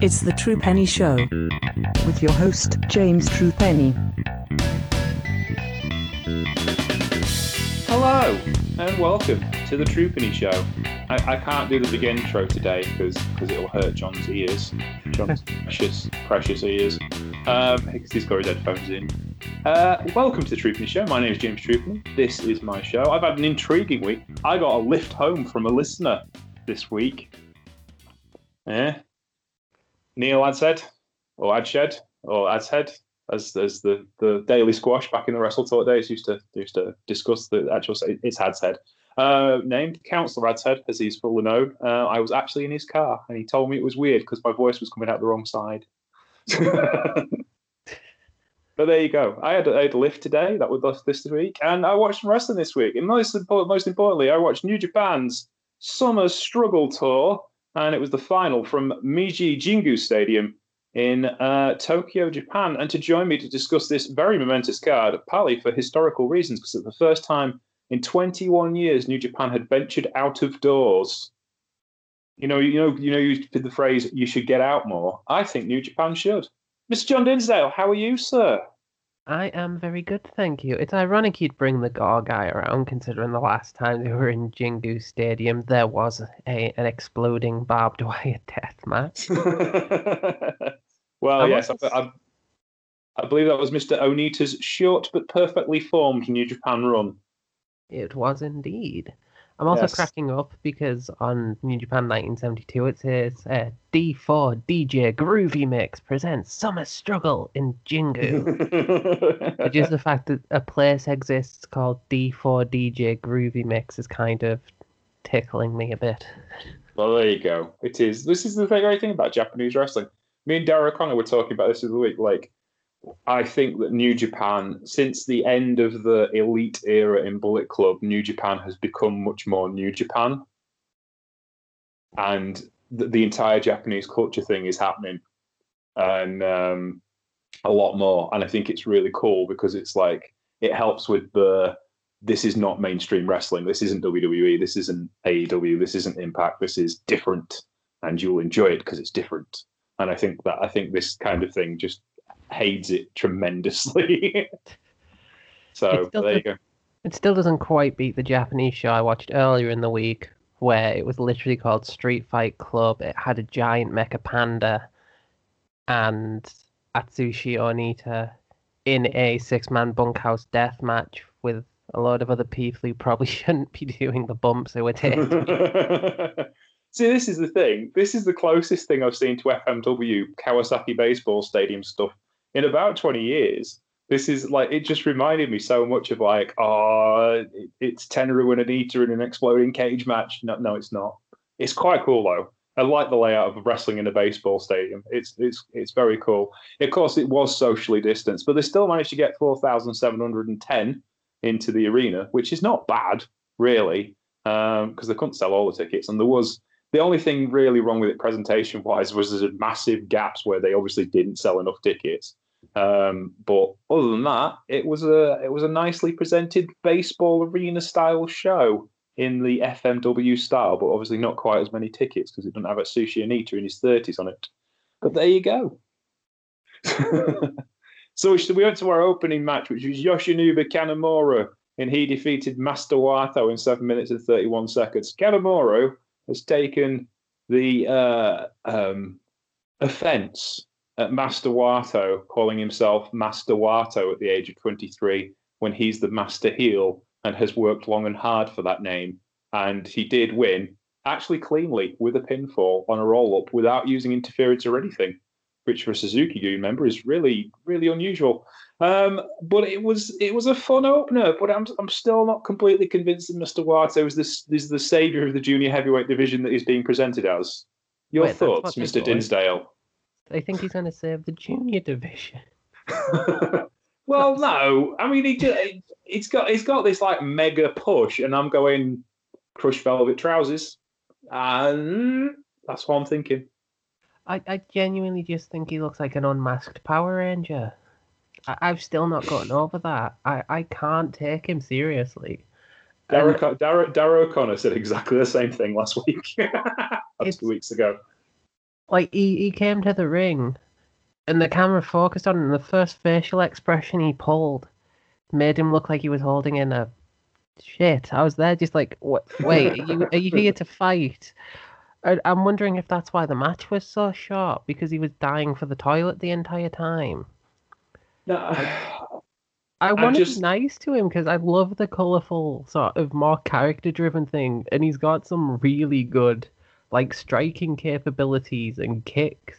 It's the Truepenny Show with your host, James Truepenny. Hello and welcome to the Truepenny Show. I, I can't do the big intro today because it'll hurt John's ears, John's precious precious ears, um, because he's got his headphones in. Uh, welcome to the Truepenny Show. My name is James Truepenny. This is my show. I've had an intriguing week. I got a lift home from a listener this week. Yeah, Neil Adshead, or Adshed, or Adshead, as as the, the daily squash back in the Wrestle Talk days used to used to discuss the actual. It's Adshead. Uh, named Councillor Adshead, as he's fully known. Uh, I was actually in his car, and he told me it was weird because my voice was coming out the wrong side. But there you go. I had, I had a lift today. That was this week, and I watched wrestling this week. And most most importantly, I watched New Japan's Summer Struggle Tour, and it was the final from Meiji Jingu Stadium in uh, Tokyo, Japan. And to join me to discuss this very momentous card, partly for historical reasons, because it's the first time in 21 years New Japan had ventured out of doors. You know, you know, you know, you did the phrase "you should get out more." I think New Japan should. Mr. John Dinsdale, how are you, sir? I am very good, thank you. It's ironic you'd bring the Gore guy around, considering the last time they were in Jingu Stadium, there was a an exploding barbed wire death match. well, I yes, I, I, I, believe that was Mr. Onita's short but perfectly formed New Japan run. It was indeed. I'm also yes. cracking up because on New Japan 1972 it says uh, D4 DJ Groovy Mix presents Summer Struggle in Jingu. Just the fact that a place exists called D4 DJ Groovy Mix is kind of tickling me a bit. Well, there you go. It is. This is the great thing about Japanese wrestling. Me and Dara Connor were talking about this the other week. Like, I think that New Japan, since the end of the elite era in Bullet Club, New Japan has become much more New Japan. And the, the entire Japanese culture thing is happening. And um, a lot more. And I think it's really cool because it's like, it helps with the this is not mainstream wrestling. This isn't WWE. This isn't AEW. This isn't Impact. This is different. And you'll enjoy it because it's different. And I think that I think this kind of thing just hates it tremendously. so there you go. It still doesn't quite beat the Japanese show I watched earlier in the week, where it was literally called Street Fight Club. It had a giant mecha panda and Atsushi Onita in a six man bunkhouse death match with a lot of other people who probably shouldn't be doing the bumps they were taking. See, this is the thing. This is the closest thing I've seen to FMW Kawasaki Baseball Stadium stuff in about 20 years, this is like it just reminded me so much of like, oh, it's Tenryu and Onita in an exploding cage match. No, no, it's not. It's quite cool though. I like the layout of wrestling in a baseball stadium. It's it's it's very cool. Of course, it was socially distanced, but they still managed to get four thousand seven hundred and ten into the arena, which is not bad, really, because um, they couldn't sell all the tickets, and there was the only thing really wrong with it presentation wise was there's massive gaps where they obviously didn't sell enough tickets. Um, but other than that, it was a it was a nicely presented baseball arena style show in the FMW style, but obviously not quite as many tickets because it doesn't have Atsushi Onita in his thirties on it. But there you go. so we went to our opening match, which was Yoshinobu Kanemaru, and he defeated Master Wato in seven minutes and thirty-one seconds. Kanemaru has taken the uh, um, offence at Master Wato calling himself Master Wato at the age of 23 when he's the master heel and has worked long and hard for that name. And he did win, actually cleanly, with a pinfall on a roll up without using interference or anything, which for a Suzuki Gun member is really, really unusual. Um, but it was it was a fun opener, but I'm I'm still not completely convinced that Mr. Wato is this is the savior of the junior heavyweight division that he's being presented as. Your Wait, thoughts, Mr. Dinsdale? I think he's going to serve the junior division. well, no. I mean, he just, it's got it's got this like mega push, and I'm going crush velvet trousers, and that's what I'm thinking. I, I genuinely just think he looks like an unmasked Power Ranger. I, I've still not gotten over that. I, I can't take him seriously. Dara, Dara, Dara O'Connor said exactly the same thing last week. Two weeks ago. Like he, he came to the ring, and the camera focused on him. And the first facial expression he pulled made him look like he was holding in a shit. I was there just like, what? Wait, are you are you here to fight? I'm wondering if that's why the match was so short because he was dying for the toilet the entire time. No, I want just- to be nice to him because I love the colourful sort of more character driven thing, and he's got some really good like striking capabilities and kicks.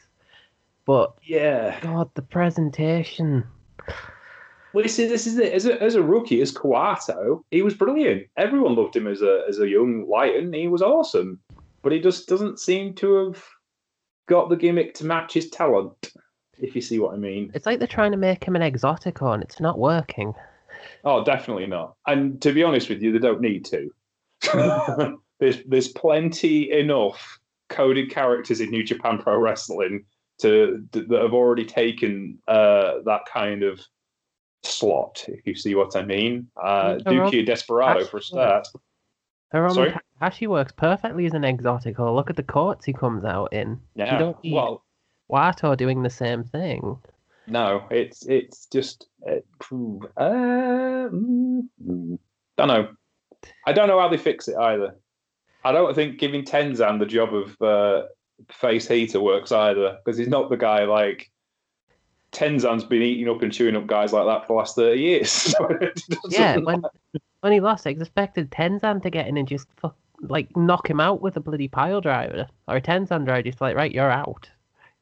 But yeah. God, the presentation. Well, you see, this is it. As a, as a rookie, as Kawato, he was brilliant. Everyone loved him as a as a young lion. He was awesome, but he just doesn't seem to have got the gimmick to match his talent. If you see what I mean. It's like they're trying to make him an exotico and it's not working. Oh, definitely not. And to be honest with you, they don't need to. there's there's plenty enough coded characters in New Japan Pro Wrestling to that have already taken uh, that kind of slot. If you see what I mean, uh, Hiromu Dookie Desperado for a start. Hiromu Sorry? Takahashi works perfectly as an exotico. Look at the courts he comes out in. Yeah. You don't need Well, Wato doing the same thing. no, it's it's just phew, uh, mm, mm, don't know. I don't know how they fix it either. I don't think giving Tenzan the job of uh, face heater works either because he's not the guy like Tenzan's been eating up and chewing up guys like that for the last thirty years. So it Yeah, when when he lost, I expected Tenzan to get in and just fuck, like knock him out with a bloody pile driver or a Tenzan driver. Just like, right, you're out.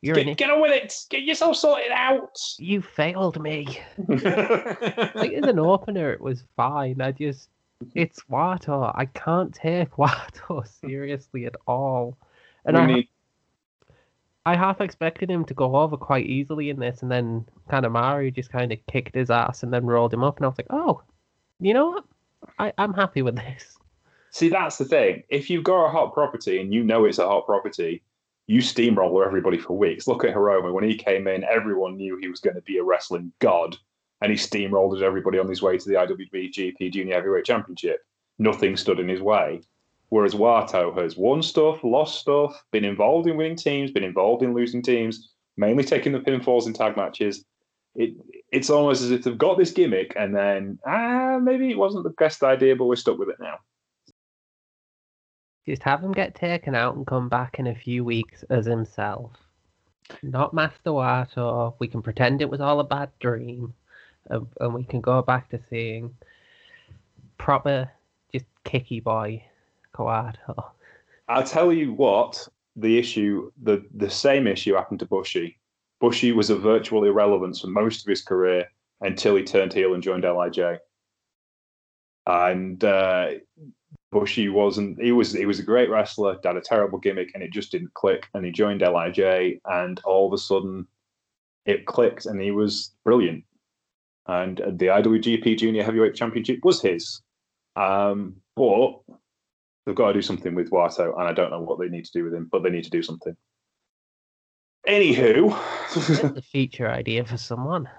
You're in get, it. get on with it. Get yourself sorted out. You failed me. Like as an opener, it was fine. I just, it's Wato. I can't take Wato seriously at all. And we I, need I half expected him to go over quite easily in this, and then Kanemaru just kind of kicked his ass and then rolled him up, and I was like, oh, you know what? I, I'm happy with this. See, that's the thing. If you've got a hot property and you know it's a hot property, you steamroller everybody for weeks. Look at Hiromu. When he came in, everyone knew he was going to be a wrestling god, and he steamrolled everybody on his way to the IWGP GP Junior Heavyweight Championship. Nothing stood in his way. Whereas Wato has won stuff, lost stuff, been involved in winning teams, been involved in losing teams, mainly taking the pinfalls in tag matches. It, it's almost as if they've got this gimmick and then, ah, maybe it wasn't the best idea, but we're stuck with it now. Just have him get taken out and come back in a few weeks as himself. Not Master Wato. We can pretend it was all a bad dream, and, and we can go back to seeing proper, just kicky boy Kawato. I'll tell you what, the issue, the, the same issue happened to Bushi. Bushi was a virtual irrelevance for most of his career until he turned heel and joined LIJ. And uh, Bushi wasn't. He was. He was a great wrestler. Had a terrible gimmick, and it just didn't click. And he joined Lij, and all of a sudden, it clicked, and he was brilliant. And the IWGP Junior Heavyweight Championship was his. Um, but they've got to do something with Wato, and I don't know what they need to do with him, but they need to do something. Anywho, That's a feature idea for someone.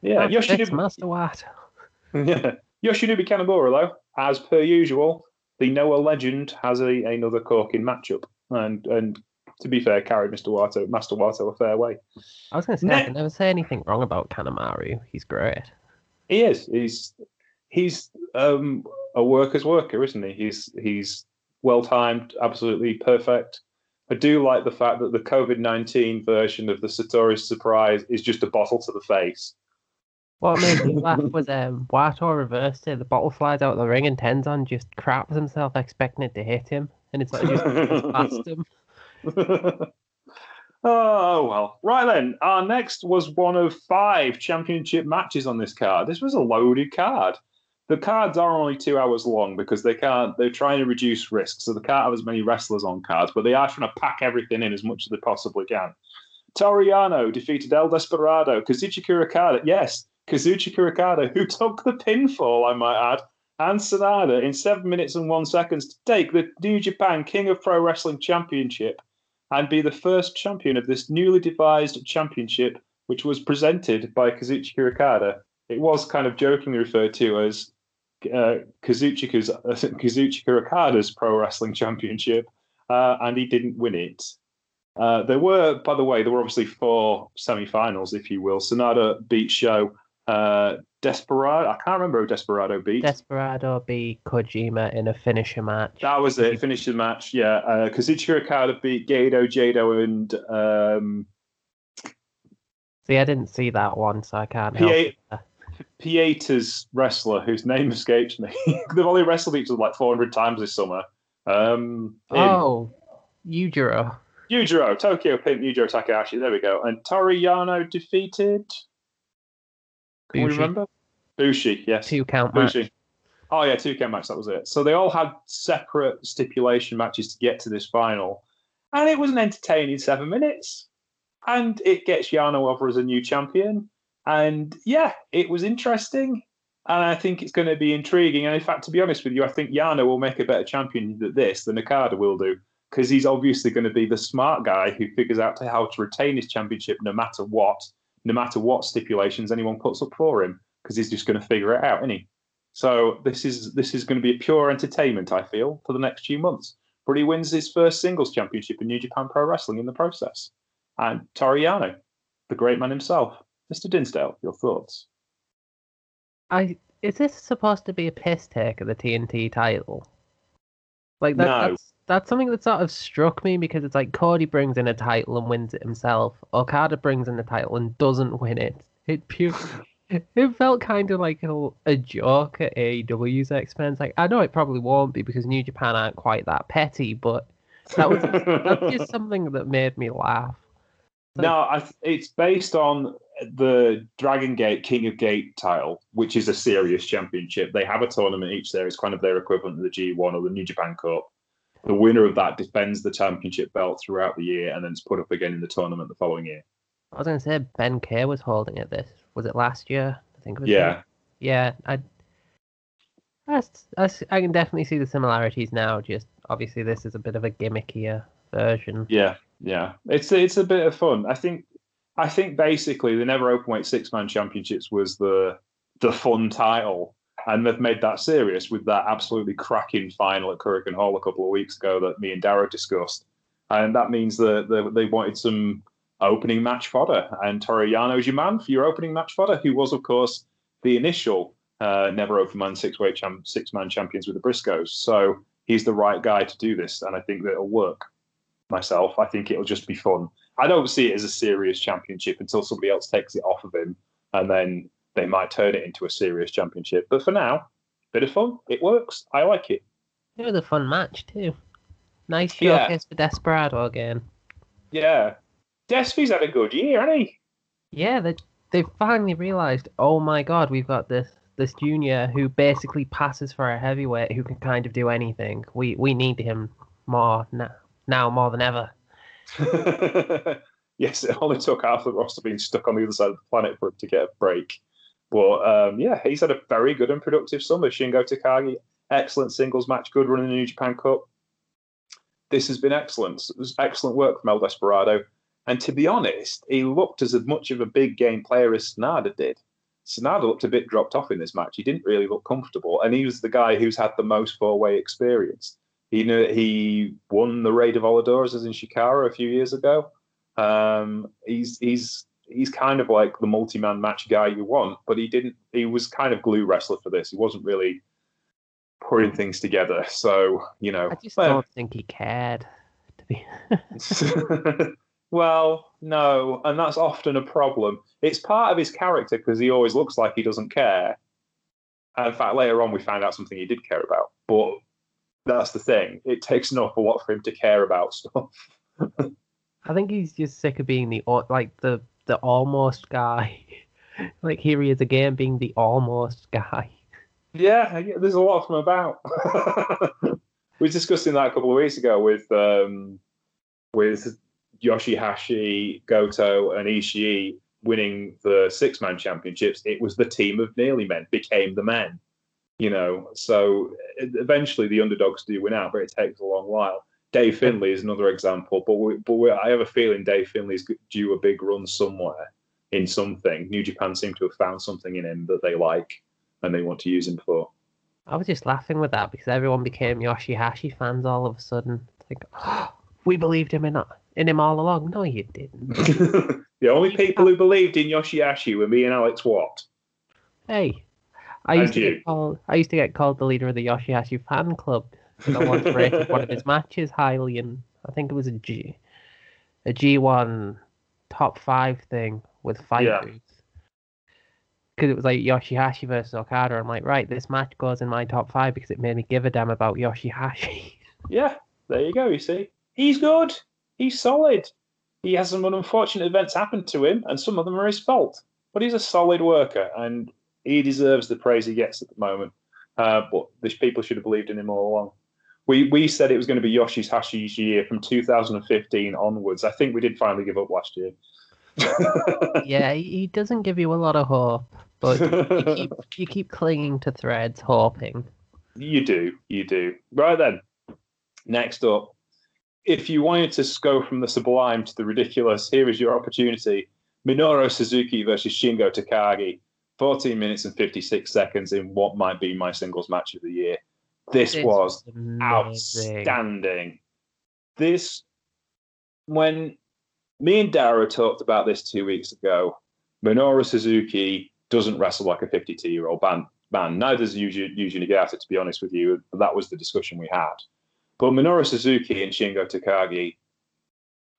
yeah, Let's Yoshinobu, Master Wato. yeah, Yoshinobu Kanemaru, though, as per usual, the Noah legend has a, another corking matchup, and and to be fair, carried Mr. Wato, Master Wato a fair way. I was going to say, I can never say anything wrong about Kanemaru. He's great. He is. He's he's um, a worker's worker, isn't he? He's he's well timed, absolutely perfect. I do like the fact that the COVID nineteen version of the Satori surprise is just a bottle to the face. What made me laugh was um, Wato reversed it. The bottle flies out of the ring, and Tenzan just craps himself, expecting it to hit him, and it's like just past him. oh well. Right then, our next was one of five championship matches on this card. This was a loaded card. The cards are only two hours long because they can't. They're trying to reduce risk, so they can't have as many wrestlers on cards. But they are trying to pack everything in as much as they possibly can. Toru Yano defeated El Desperado. Kazuchika Okada, yes, Kazuchika Okada, who took the pinfall, I might add, and Sanada in seven minutes and one seconds to take the New Japan King of Pro Wrestling Championship and be the first champion of this newly devised championship, which was presented by Kazuchika Okada. It was kind of jokingly referred to as uh, Kazuchika Okada's Pro Wrestling Championship, uh, and he didn't win it. Uh, there were, by the way, there were obviously four semi-finals, if you will. Sanada beat Sho. Uh, Desperado, I can't remember who Desperado beat. Desperado beat Kojima in a finisher match. That was it, finisher match. Yeah, uh, Kazuchika Okada beat Gedo, Jado, and um, See, I didn't see that one, so I can't help. P- Pieta's wrestler, whose name escapes me. They've only wrestled each other like 400 times this summer. Um, oh, Yujiro. Yujiro, Tokyo Pimp, Yujiro Takahashi. There we go. And Toru Yano defeated. Can we remember? Bushi, yes. Two count Bushi. match. Oh yeah, two count match. That was it. So they all had separate stipulation matches to get to this final, and it was an entertaining seven minutes. And it gets Yano over as a new champion. And yeah, it was interesting. And I think it's going to be intriguing. And in fact, to be honest with you, I think Yano will make a better champion than this than Okada will do. Because he's obviously going to be the smart guy who figures out how to retain his championship no matter what, no matter what stipulations anyone puts up for him. Because he's just going to figure it out, isn't he? So this is this is going to be pure entertainment, I feel, for the next few months. But he wins his first singles championship in New Japan Pro Wrestling in the process. And Toru Yano, the great man himself. Mr. Dinsdale, your thoughts? I is this supposed to be a piss take of the TNT title? Like that, No. that's that's something that sort of struck me because it's like Cody brings in a title and wins it himself. Okada brings in the title and doesn't win it. It pure. It felt kind of like a, a joke at AEW's expense. Like I know it probably won't be because New Japan aren't quite that petty, but that was that's just something that made me laugh. no, I, it's based on the Dragon Gate King of Gate title, which is a serious championship. They have a tournament each there. It's kind of their equivalent to the G1 or the New Japan Cup. The winner of that defends the championship belt throughout the year and then it's put up again in the tournament the following year. I was gonna say Ben K was holding it. This was it last year? I think it was. Yeah. Yeah. I. That's, I can definitely see the similarities now. Just obviously, this is a bit of a gimmickier uh, version. Yeah, yeah. It's it's a bit of fun. I think I think basically the Never Openweight Six Man Championships was the the fun title, and they've made that serious with that absolutely cracking final at Korakuen Hall a couple of weeks ago that me and Darrow discussed, and that means that they, wanted some opening match fodder, and Toru Yano's your man for your opening match fodder, who was of course the initial uh, Never Open Man six weight champ, six man champions with the Briscoes. So he's the right guy to do this, and I think that it'll work. Myself, I think it'll just be fun. I don't see it as a serious championship until somebody else takes it off of him, and then they might turn it into a serious championship. But for now, bit of fun. It works. I like it. It was a fun match too. Nice Yeah. showcase for Desperado again. Yeah, Despy's had a good year, hasn't he? Yeah, they they finally realized. Oh my God, we've got this this junior who basically passes for a heavyweight who can kind of do anything. We we need him more now, now more than ever. yes, it only took half the roster being stuck on the other side of the planet for him to get a break. But um, yeah, he's had a very good and productive summer. Shingo Takagi, excellent singles match, good run in the New Japan Cup. This has been excellent. It was excellent work from El Desperado. And to be honest, he looked as much of a big game player as Sanada did. Sanada looked a bit dropped off in this match. He didn't really look comfortable, and he was the guy who's had the most four-way experience. He knew he won the Raid of Voladores in Shikara a few years ago. Um, he's he's he's kind of like the multi-man match guy you want, but he didn't. He was kind of glue wrestler for this. He wasn't really putting things together. So you know, I just well- don't think he cared. To be well, no, and that's often a problem. It's part of his character because he always looks like he doesn't care. And in fact, later on, we found out something he did care about. But that's the thing; it takes an awful lot for him to care about stuff. I think he's just sick of being the like the the almost guy. like here he is again being the almost guy. Yeah, yeah, there's a lot of about. we were discussing that a couple of weeks ago with um, with Yoshihashi, Goto, and Ishii winning the six man championships. It was the team of nearly men became the men. You know, so eventually the underdogs do win out, but it takes a long while. Dave Finlay is another example, but we, but we, I have a feeling Dave Finlay's due a big run somewhere in something. New Japan seem to have found something in him that they like and they want to use him for. I was just laughing with that because everyone became Yoshihashi fans all of a sudden. It's like, oh, we believed him in, in him all along. No, you didn't. the only people who believed in Yoshihashi were me and Alex Watt. Hey, I used to get called. I used to get called the leader of the Yoshihashi fan club because I once rated one of his matches highly, and I think it was a G, a G one top five thing with fight yeah. Because it was like Yoshihashi versus Okada. I'm like, right, this match goes in my top five because it made me give a damn about Yoshihashi. Yeah, there you go. You see, he's good. He's solid. He has some unfortunate events happen to him, and some of them are his fault. But he's a solid worker, and he deserves the praise he gets at the moment. Uh, but these people should have believed in him all along. We we said it was going to be Yoshi's Yoshihashi's year from 2015 onwards. I think we did finally give up last year. yeah, he doesn't give you a lot of hope, but you keep, you keep clinging to threads, hoping. You do, you do. Right then, next up, if you wanted to go from the sublime to the ridiculous, here is your opportunity. Minoru Suzuki versus Shingo Takagi. 14 minutes and 56 seconds in what might be my singles match of the year. This, this was outstanding. This, when me and Dara talked about this two weeks ago, Minoru Suzuki doesn't wrestle like a 52 year old man. man. Neither does Yuji, Yuji Nagata, to be honest with you. That was the discussion we had. But Minoru Suzuki and Shingo Takagi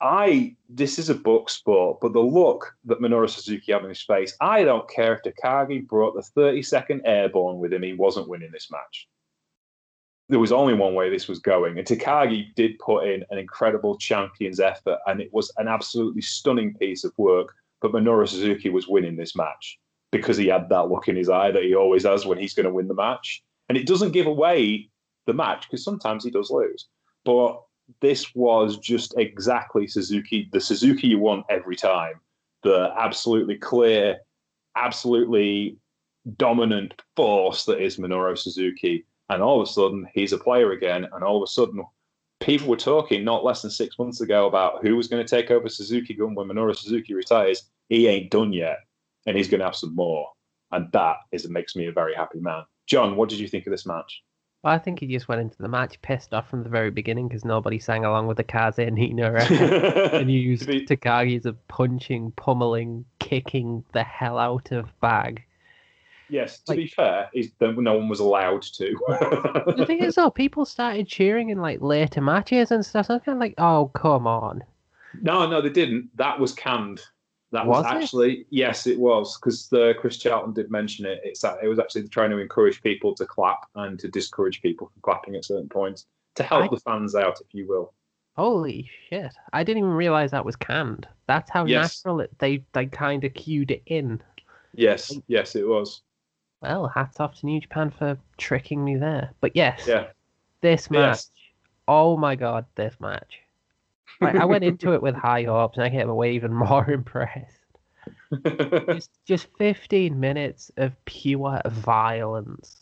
I this is a book sport, but the look that Minoru Suzuki had on his face, I don't care if Takagi brought the 30 second airborne with him, he wasn't winning this match. There was only one way this was going, and Takagi did put in an incredible champion's effort, and it was an absolutely stunning piece of work. But Minoru Suzuki was winning this match because he had that look in his eye that he always has when he's going to win the match, and it doesn't give away the match because sometimes he does lose. But this was just exactly Suzuki, the Suzuki you want every time. The absolutely clear, absolutely dominant force that is Minoru Suzuki. And all of a sudden, he's a player again. And all of a sudden, people were talking not less than six months ago about who was going to take over Suzuki Gun when Minoru Suzuki retires. He ain't done yet. And he's going to have some more. And that is makes me a very happy man. John, what did you think of this match? Well, I think he just went into the match pissed off from the very beginning because nobody sang along with the Kaze and Nina and he used be... Takagi as a punching, pummeling, kicking the hell out of bag. Yes, to like, be fair, no one was allowed to. the thing is, though, people started cheering in like later matches and stuff. So I'm kind of like, oh, come on. No, no, they didn't. That was canned. That was, was actually it? yes, it was because the Chris Charlton did mention it. It's that it was actually trying to encourage people to clap and to discourage people from clapping at certain points to help I... the fans out, if you will. Holy shit! I didn't even realize that was canned. That's how yes. natural it, they they kind of cued it in. Yes, yes, it was. Well, hats off to New Japan for tricking me there. But yes, yeah, this match. Yes. Oh my god, this match. Like, I went into it with high hopes, and I came away even more impressed. just, just 15 minutes of pure violence.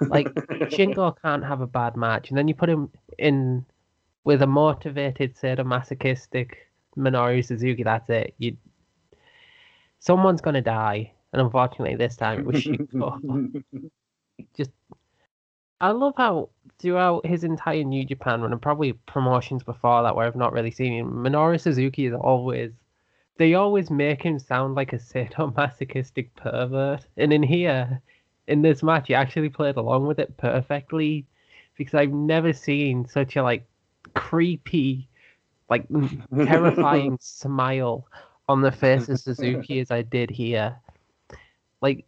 Like Shingo can't have a bad match, and then you put him in with a motivated, sadomasochistic Minoru Suzuki. That's it. You, someone's gonna die, and unfortunately, this time it was Shingo. just I love how throughout his entire New Japan run and probably promotions before that where I've not really seen him, Minoru Suzuki is always they always make him sound like a sadomasochistic pervert. And in here, in this match, he actually played along with it perfectly because I've never seen such a like creepy, like terrifying smile on the face of Suzuki as I did here. Like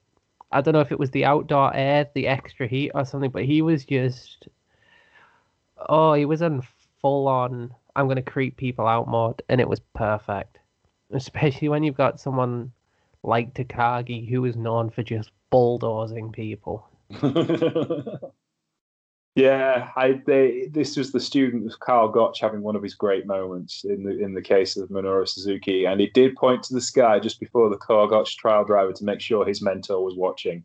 I don't know if it was the outdoor air, the extra heat, or something, but he was just oh, he was in full on I'm gonna creep people out mode, and it was perfect. Especially when you've got someone like Takagi who is known for just bulldozing people. Yeah, I they, this was the student of Karl Gotch having one of his great moments in the in the case of Minoru Suzuki, and he did point to the sky just before the Karl Gotch trial driver to make sure his mentor was watching,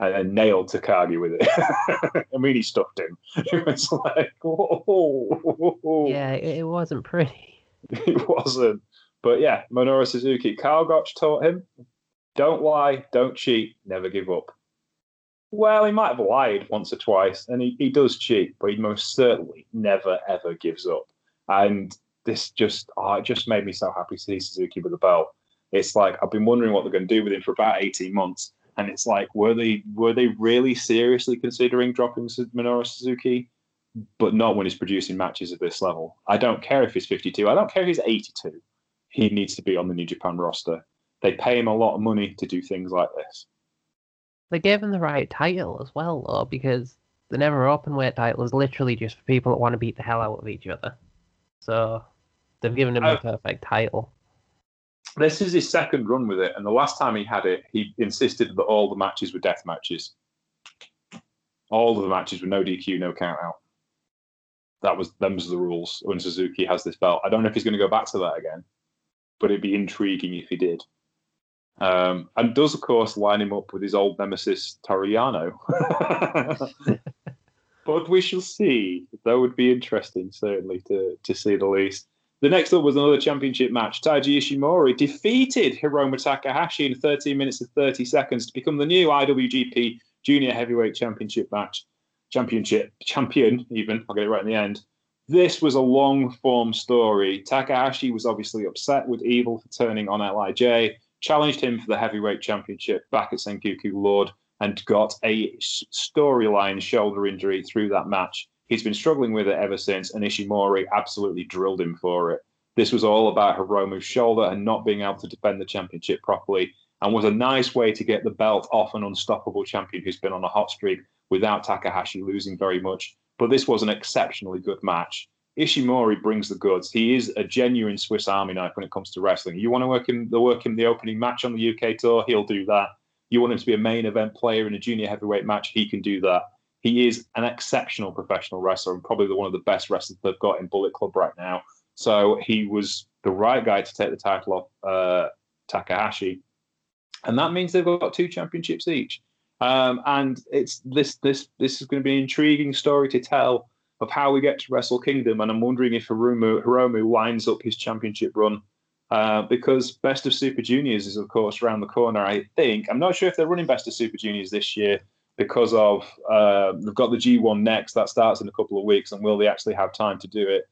and, and nailed Takagi with it. I mean, he stuffed him. It was like, whoa. yeah, it wasn't pretty. It wasn't, but yeah, Minoru Suzuki. Karl Gotch taught him: don't lie, don't cheat, never give up. Well, he might have lied once or twice, and he, he does cheat, but he most certainly never ever gives up. And this just oh, it just made me so happy to see Suzuki with the belt. It's like I've been wondering what they're going to do with him for about eighteen months, and it's like were they were they really seriously considering dropping Minoru Suzuki? But not when he's producing matches at this level. I don't care if he's 52. I don't care if he's 82. He needs to be on the New Japan roster. They pay him a lot of money to do things like this. They gave him the right title as well, though, because the never open weight title is literally just for people that want to beat the hell out of each other. So they've given him the oh. perfect title. This is his second run with it, and the last time he had it, he insisted that all the matches were death matches. All of the matches were no DQ, no count out. That was them's the rules when Suzuki has this belt. I don't know if he's going to go back to that again, but it'd be intriguing if he did. Um, and does, of course, line him up with his old nemesis, Toru but we shall see. That would be interesting, certainly, to, to see the least. The next up was another championship match. Taiji Ishimori defeated Hiromu Takahashi in 13 minutes and 30 seconds to become the new IWGP Junior Heavyweight Championship match. Championship champion, even. I'll get it right in the end. This was a long form story. Takahashi was obviously upset with Evil for turning on LIJ, challenged him for the heavyweight championship back at Sengoku Lord, and got a storyline shoulder injury through that match. He's been struggling with it ever since, and Ishimori absolutely drilled him for it. This was all about Hiromu's shoulder and not being able to defend the championship properly, and was a nice way to get the belt off an unstoppable champion who's been on a hot streak without Takahashi losing very much but this was an exceptionally good match. Ishimori brings the goods. He is a genuine Swiss Army knife when it comes to wrestling. You want to work him the work him the opening match on the UK tour, he'll do that. You want him to be a main event player in a junior heavyweight match, he can do that. He is an exceptional professional wrestler and probably one of the best wrestlers they've got in Bullet Club right now. So he was the right guy to take the title off uh, Takahashi, and that means they've got two championships each. Um, and it's this this this is going to be an intriguing story to tell of how we get to Wrestle Kingdom. And I'm wondering if Hiromu, Hiromu lines up his championship run uh, because Best of Super Juniors is of course around the corner. I think I'm not sure if they're running Best of Super Juniors this year because of uh, they've got the G1 next that starts in a couple of weeks, and will they actually have time to do it?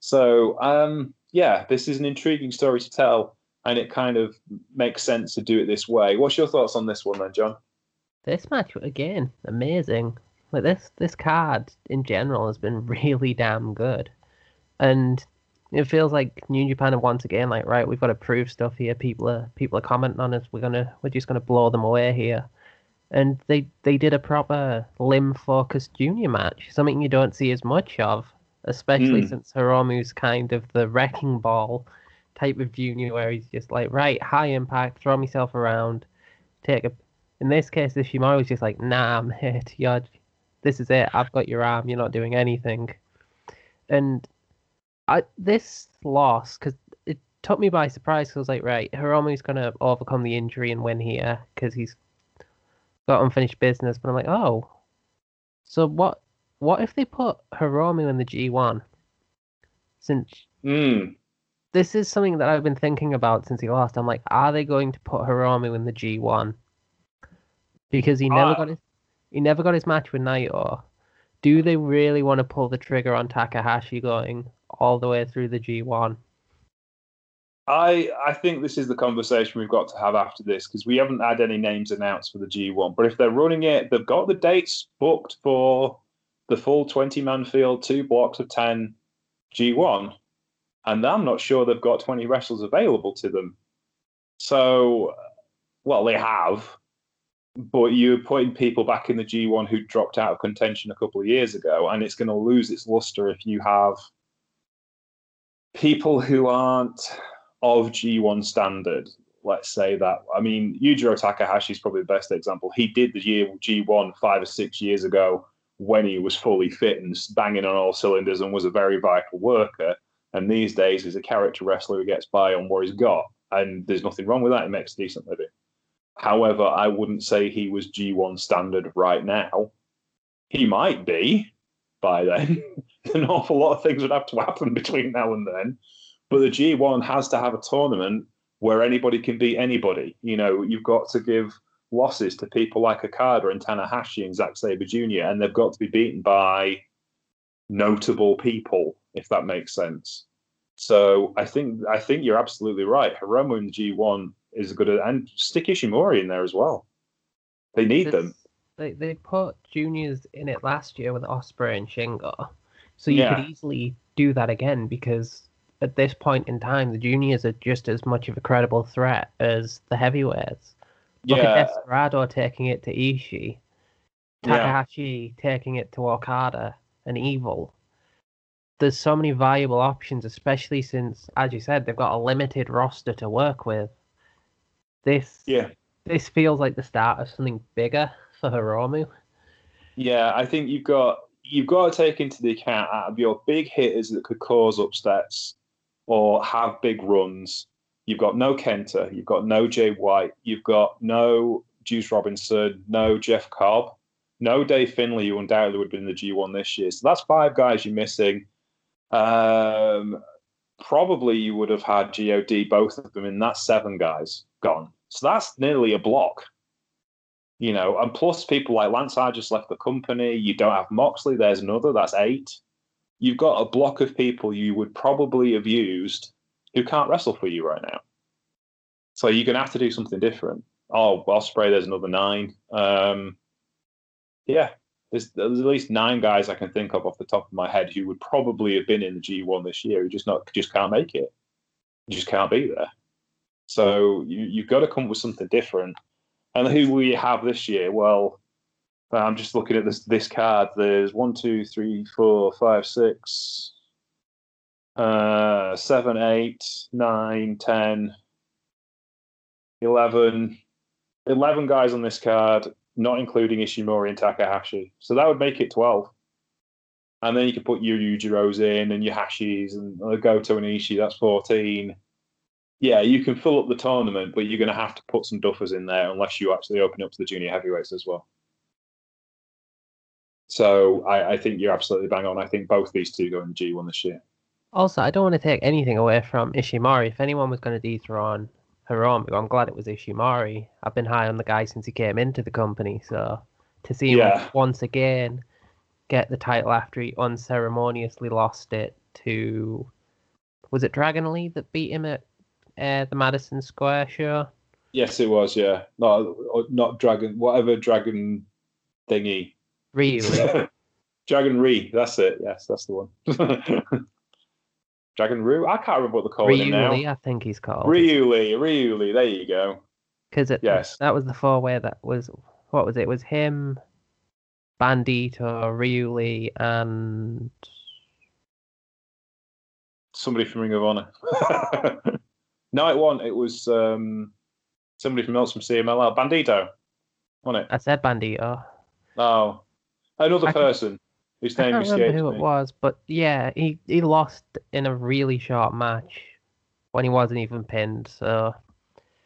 So um, yeah, this is an intriguing story to tell, and it kind of makes sense to do it this way. What's your thoughts on this one, then, John? This match again, amazing. Like this this card in general has been really damn good. And it feels like New Japan have once again like, right, we've got to prove stuff here. People are people are commenting on us. We're gonna we're just gonna blow them away here. And they they did a proper limb focused junior match, something you don't see as much of, especially mm. since Hiromu's kind of the wrecking ball type of junior where he's just like, right, high impact, throw myself around, take a in this case, the Shimano was just like, nah, mate, you're, this is it. I've got your arm. You're not doing anything. And I this loss, because it took me by surprise. Cause I was like, right, Hiromu's going to overcome the injury and win here because he's got unfinished business. But I'm like, oh, so what? What if they put Hiromu in the G1? Since mm. this is something that I've been thinking about since he lost. I'm like, are they going to put Hiromu in the G1? because he never uh, got his he never got his match with Naito. Do they really want to pull the trigger on Takahashi going all the way through the G1? I I think this is the conversation we've got to have after this because we haven't had any names announced for the G1. But if they're running it, they've got the dates booked for the full 20 man field, two blocks of 10 G1. And I'm not sure they've got 20 wrestlers available to them. So, well, they have, but you're putting people back in the G1 who dropped out of contention a couple of years ago, and it's going to lose its luster if you have people who aren't of G1 standard. Let's say that. I mean, Yujiro Takahashi is probably the best example. He did the year G1 five or six years ago when he was fully fit and banging on all cylinders and was a very vital worker. And these days, he's a character wrestler who gets by on what he's got. And there's nothing wrong with that. He makes a decent living. However, I wouldn't say he was G1 standard right now. He might be by then. An awful lot of things would have to happen between now and then. But the G1 has to have a tournament where anybody can beat anybody. You know, you've got to give losses to people like Okada and Tanahashi and Zack Sabre Jr., and they've got to be beaten by notable people, if that makes sense. So I think I think you're absolutely right. Hiromu in the G1 is good, and stick Ishimori in there as well. They need them. They they put juniors in it last year with Osprey and Shingo, so you Yeah. could easily do that again because at this point in time, the juniors are just as much of a credible threat as the heavyweights. Look Yeah, at Desperado taking it to Ishii, yeah, Takahashi taking it to Okada and Evil. There's so many viable options, especially since, as you said, they've got a limited roster to work with. This yeah, this feels like the start of something bigger for Hiromu. yeah. I think you've got you've got to take into the account out of your big hitters that could cause upsets or have big runs. You've got no Kenta, you've got no Jay White, you've got no Juice Robinson, no Jeff Cobb, no Dave Finlay, who undoubtedly would have been in the G1 this year. So that's five guys you're missing. Um, probably you would have had God, both of them, and that's seven guys gone. So that's nearly a block. You know, and plus people like Lance just left the company. You don't have Moxley. There's another. That's eight. You've got a block of people you would probably have used who can't wrestle for you right now. So you're going to have to do something different. Oh, Osprey, there's another nine. Um, yeah, there's, there's at least nine guys I can think of off the top of my head who would probably have been in the G1 this year who just not just can't make it. Just can't be there. So you, you've got to come up with something different. And who you have this year? Well, I'm just looking at this this card. There's one, two, three, four, five, six, uh, seven, eight, nine, ten, eleven. 11 guys on this card, not including Ishimori and Takahashi. So that would make it 12. And then you could put your Yujiros in and your Hashis and uh, Goto and Ishii, that's 14. Yeah, you can fill up the tournament, but you're going to have to put some duffers in there unless you actually open up to the junior heavyweights as well. So I, I think you're absolutely bang on. I think both these two go in the G1 this year. Also, I don't want to take anything away from Ishimori. If anyone was going to dethrone Hiromu, I'm glad it was Ishimori. I've been high on the guy since he came into the company, so to see him Yeah. once again get the title after he unceremoniously lost it to was it Dragon Lee that beat him at uh, the Madison Square show? Yes, it was. Yeah, not not dragon, whatever dragon thingy. Really? Dragon Re, that's it. Yes, that's the one. Dragon Rue. I can't remember what calling him Ryu now. I think he's called. Ryu Lee. There you go. Because it Yes. that was the four way that was what was it? It was him, Bandito, Ryu Lee, and Somebody from Ring of Honor. no, one. It was um, somebody from else from CMLL. Bandito, wasn't it? I said Bandito. Oh, another I can- person whose I name can't remember who me. it was, but yeah, he he lost in a really short match when he wasn't even pinned. So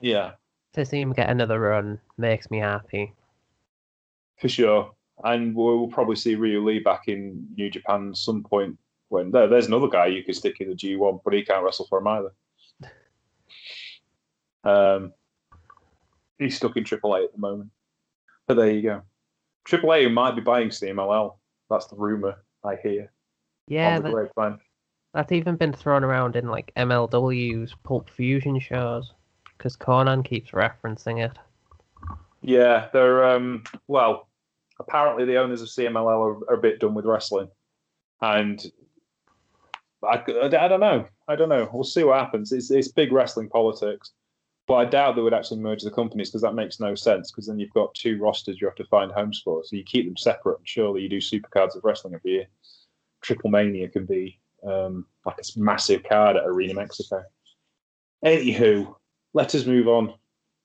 Yeah, to see him get another run makes me happy. for sure. And we'll probably see Ryu Lee back in New Japan at some point. When there, there's another guy you could stick in the G1, but he can't wrestle for him either. Um, he's stuck in AAA at the moment. But there you go. AAA might be buying CMLL. That's the rumor I hear Yeah, that, that's even been thrown around in like MLW's Pulp Fusion shows because Konnan keeps referencing it. Yeah, they're um, well. Apparently, the owners of CMLL are, are a bit done with wrestling, and I, I don't know. I don't know. We'll see what happens. It's it's big wrestling politics, but I doubt they would actually merge the companies because that makes no sense. Because then you've got two rosters you have to find homes for, so you keep them separate. And surely you do supercards of wrestling every year. Triple Mania can be um, like a massive card at Arena Mexico. Anywho, let us move on.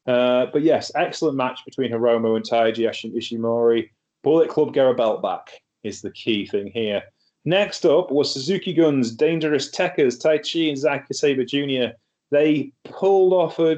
Uh, but yes, excellent match between Hiromu and Taiji Ishi- Ishimori. Bullet Club get a belt back is the key thing here. Next up was Suzuki Guns, Dangerous Tekkers, Tai Chi and Zack Sabre Jr. They pulled off a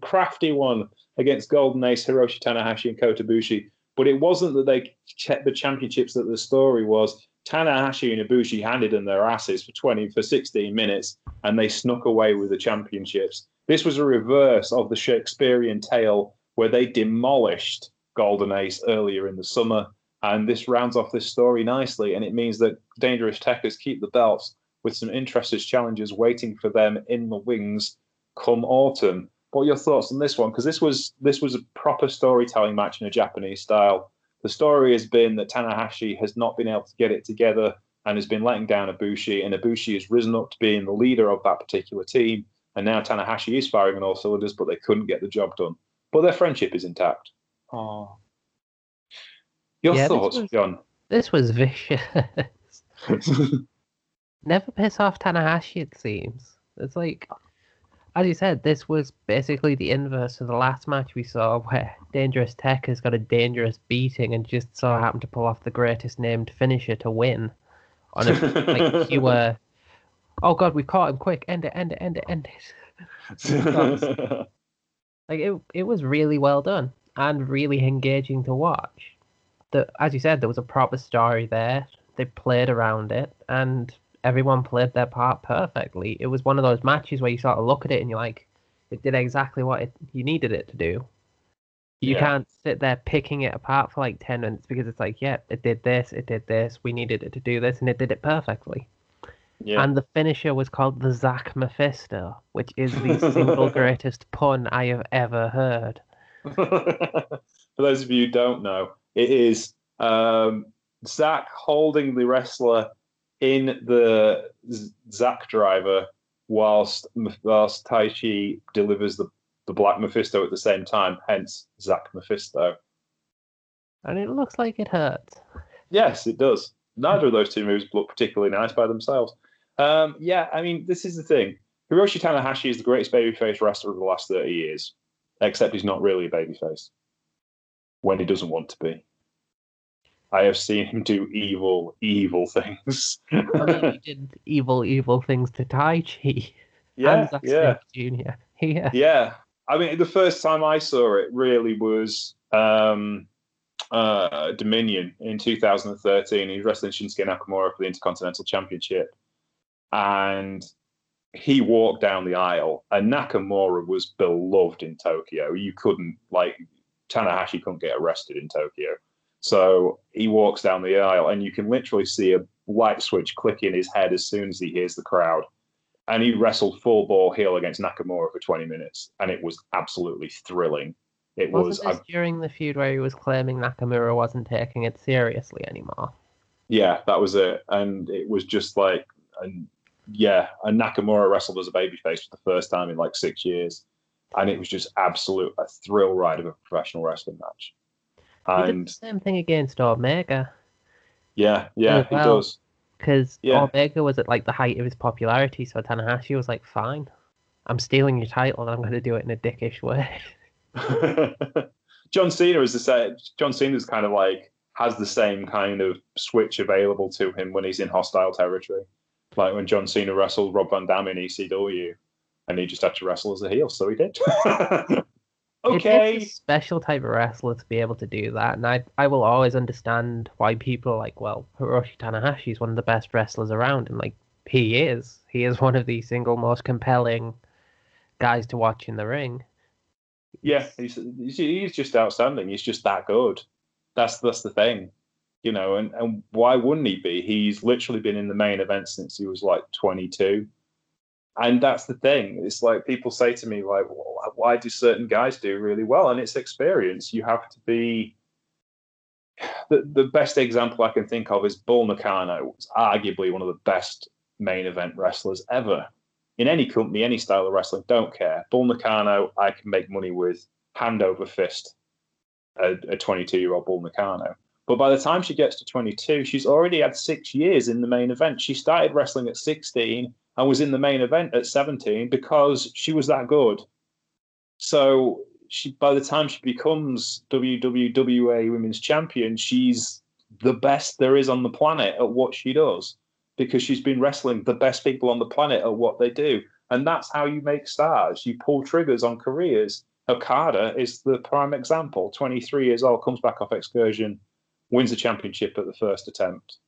crafty one against Golden Ace, Hiroshi Tanahashi, and Kota Ibushi. But it wasn't that they checked the championships. That the story was Tanahashi and Ibushi handed them their asses for twenty for sixteen minutes, and they snuck away with the championships. This was a reverse of the Shakespearean tale where they demolished Golden Ace earlier in the summer. And this rounds off this story nicely, and it means that Dangerous Tekkers keep the belts with some interested challengers waiting for them in the wings come autumn. What are your thoughts on this one? Because this was this was a proper storytelling match in a Japanese style. The story has been that Tanahashi has not been able to get it together and has been letting down Ibushi, and Ibushi has risen up to being the leader of that particular team. And now Tanahashi is firing on all cylinders, but they couldn't get the job done. But their friendship is intact. Oh. Your Yeah, this thoughts, was- John? This was vicious. Never piss off Tanahashi, it seems. It's like, as you said, this was basically the inverse of the last match we saw where Dangerous Tech has got a dangerous beating and just so happened to pull off the greatest named finisher to win. On a like pure, oh god, we caught him quick, end it, end it, end it, end it. Like it, it was really well done and really engaging to watch. The, as you said, there was a proper story there. They played around it, and everyone played their part perfectly. It was one of those matches where you sort of look at it and you're like, it did exactly what it, you needed it to do. You Yeah. can't sit there picking it apart for like ten minutes because it's like, yeah, it did this, it did this, we needed it to do this, and it did it perfectly. yeah. And the finisher was called the Zack Mephisto, which is the single greatest pun I have ever heard. For those of you who don't know, it is um, Zach holding the wrestler in the Zack driver whilst whilst Taichi delivers the, the Black Mephisto at the same time, hence Zack Mephisto. And it looks like it hurts. Yes, it does. Neither of those two moves look particularly nice by themselves. Um, yeah, I mean, this is the thing. Hiroshi Tanahashi is the greatest babyface wrestler of the last 30 years, except he's not really a babyface when he doesn't want to be. I have seen him do evil, evil things. I mean, he did evil, evil things to Taichi yeah, yeah. Jr. Yeah. Yeah, I mean, the first time I saw it really was um, uh, Dominion in 2013. He was wrestling Shinsuke Nakamura for the Intercontinental Championship, and he walked down the aisle, and Nakamura was beloved in Tokyo. You couldn't like Tanahashi couldn't get arrested in Tokyo, so he walks down the aisle, and you can literally see a light switch click in his head as soon as he hears the crowd and he wrestled full ball heel against Nakamura for 20 minutes, and it was absolutely thrilling. It was, Wasn't this during the feud where he was claiming Nakamura wasn't taking it seriously anymore? yeah, that was it, and it was just like, and yeah, and Nakamura wrestled as a babyface for the first time in like six years, and it was just absolute a thrill ride of a professional wrestling match. He did the same thing against Omega, yeah, yeah, as he well. does. because Yeah. Omega was at like the height of his popularity, so Tanahashi was like, "Fine, I'm stealing your title, and I'm going to do it in a dickish way." John Cena is the same. John Cena's kind of like has the same kind of switch available to him when he's in hostile territory. Like when John Cena wrestled Rob Van Dam in ECW, and he just had to wrestle as a heel, so he did. It okay. takes a special type of wrestler to be able to do that, and I I will always understand why people are like, well, Hiroshi Tanahashi is one of the best wrestlers around, and like he is, he is one of the single most compelling guys to watch in the ring. Yeah, he's, he's he's just outstanding. He's just that good. That's that's the thing, you know. And and why wouldn't he be? He's literally been in the main event since he was like 22, and that's the thing. It's like people say to me like, well, why do certain guys do really well? And it's experience. You have to be. The, the best example I can think of is Bull Nakano. Was arguably one of the best main event wrestlers ever in any company, any style of wrestling, don't care. Bull Nakano, I can make money with hand over fist a 22 year old Bull Nakano. But by the time she gets to 22, she's already had six years in the main event. She started wrestling at 16 and was in the main event at 17 because she was that good. So she, by the time she becomes WWWA Women's Champion, she's the best there is on the planet at what she does because she's been wrestling the best people on the planet at what they do. And that's how you make stars. You pull triggers on careers. Okada is the prime example. 23 years old, comes back off excursion, wins the championship at the first attempt,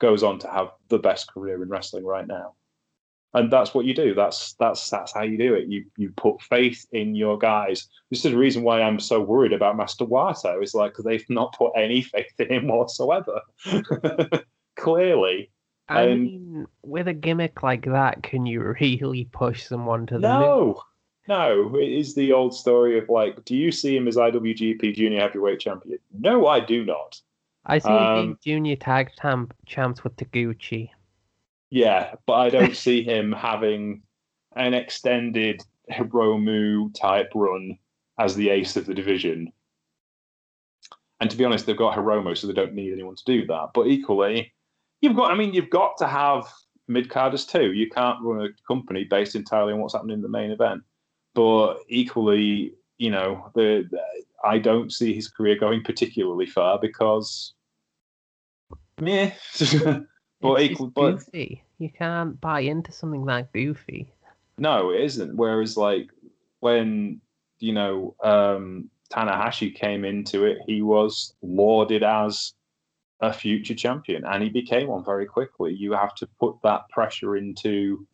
goes on to have the best career in wrestling right now. And that's what you do. That's that's that's how you do it. You you put faith in your guys. This is the reason why I'm so worried about Master Wato. Is like they've not put any faith in him whatsoever. Clearly, I Um, mean, with a gimmick like that, can you really push someone to the no, no. It is the old story of like, do you see him as IWGP Junior Heavyweight Champion? No, I do not. I see him Um, being junior tag tam- champs with Taguchi. Yeah, but I don't see him having an extended Hiromu type run as the ace of the division. And to be honest, they've got Hiromu, so they don't need anyone to do that. But equally, you've got, I mean, you've got to have mid carders too. You can't run a company based entirely on what's happening in the main event. But equally, you know, the, the I don't see his career going particularly far because, meh. but It's equal, but goofy. You can't buy into something that goofy. No, it isn't. Whereas, like when you know um, Tanahashi came into it, he was lauded as a future champion, and he became one very quickly. You have to put that pressure into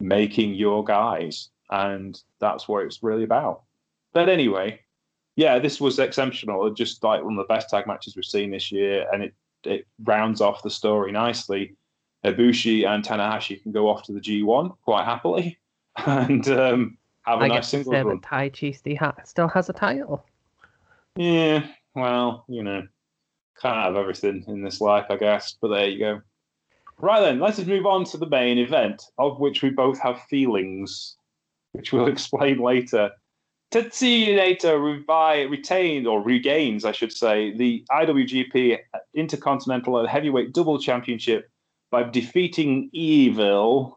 making your guys, and that's what it's really about. But anyway, yeah, this was exceptional. Just like one of the best tag matches we've seen this year, and it it rounds off the story nicely. Ibushi and Tanahashi can go off to the G1 quite happily and um, have a I nice guess to singles say run. that Taichi still still has a title. Yeah, well, you know, can't have everything in this life, I guess. But there you go. Right then, let's just move on to the main event, of which we both have feelings, which we'll explain later. Tetsuya Naito revi- retained, or regains, I should say, the IWGP Intercontinental and Heavyweight Double Championship by defeating Evil.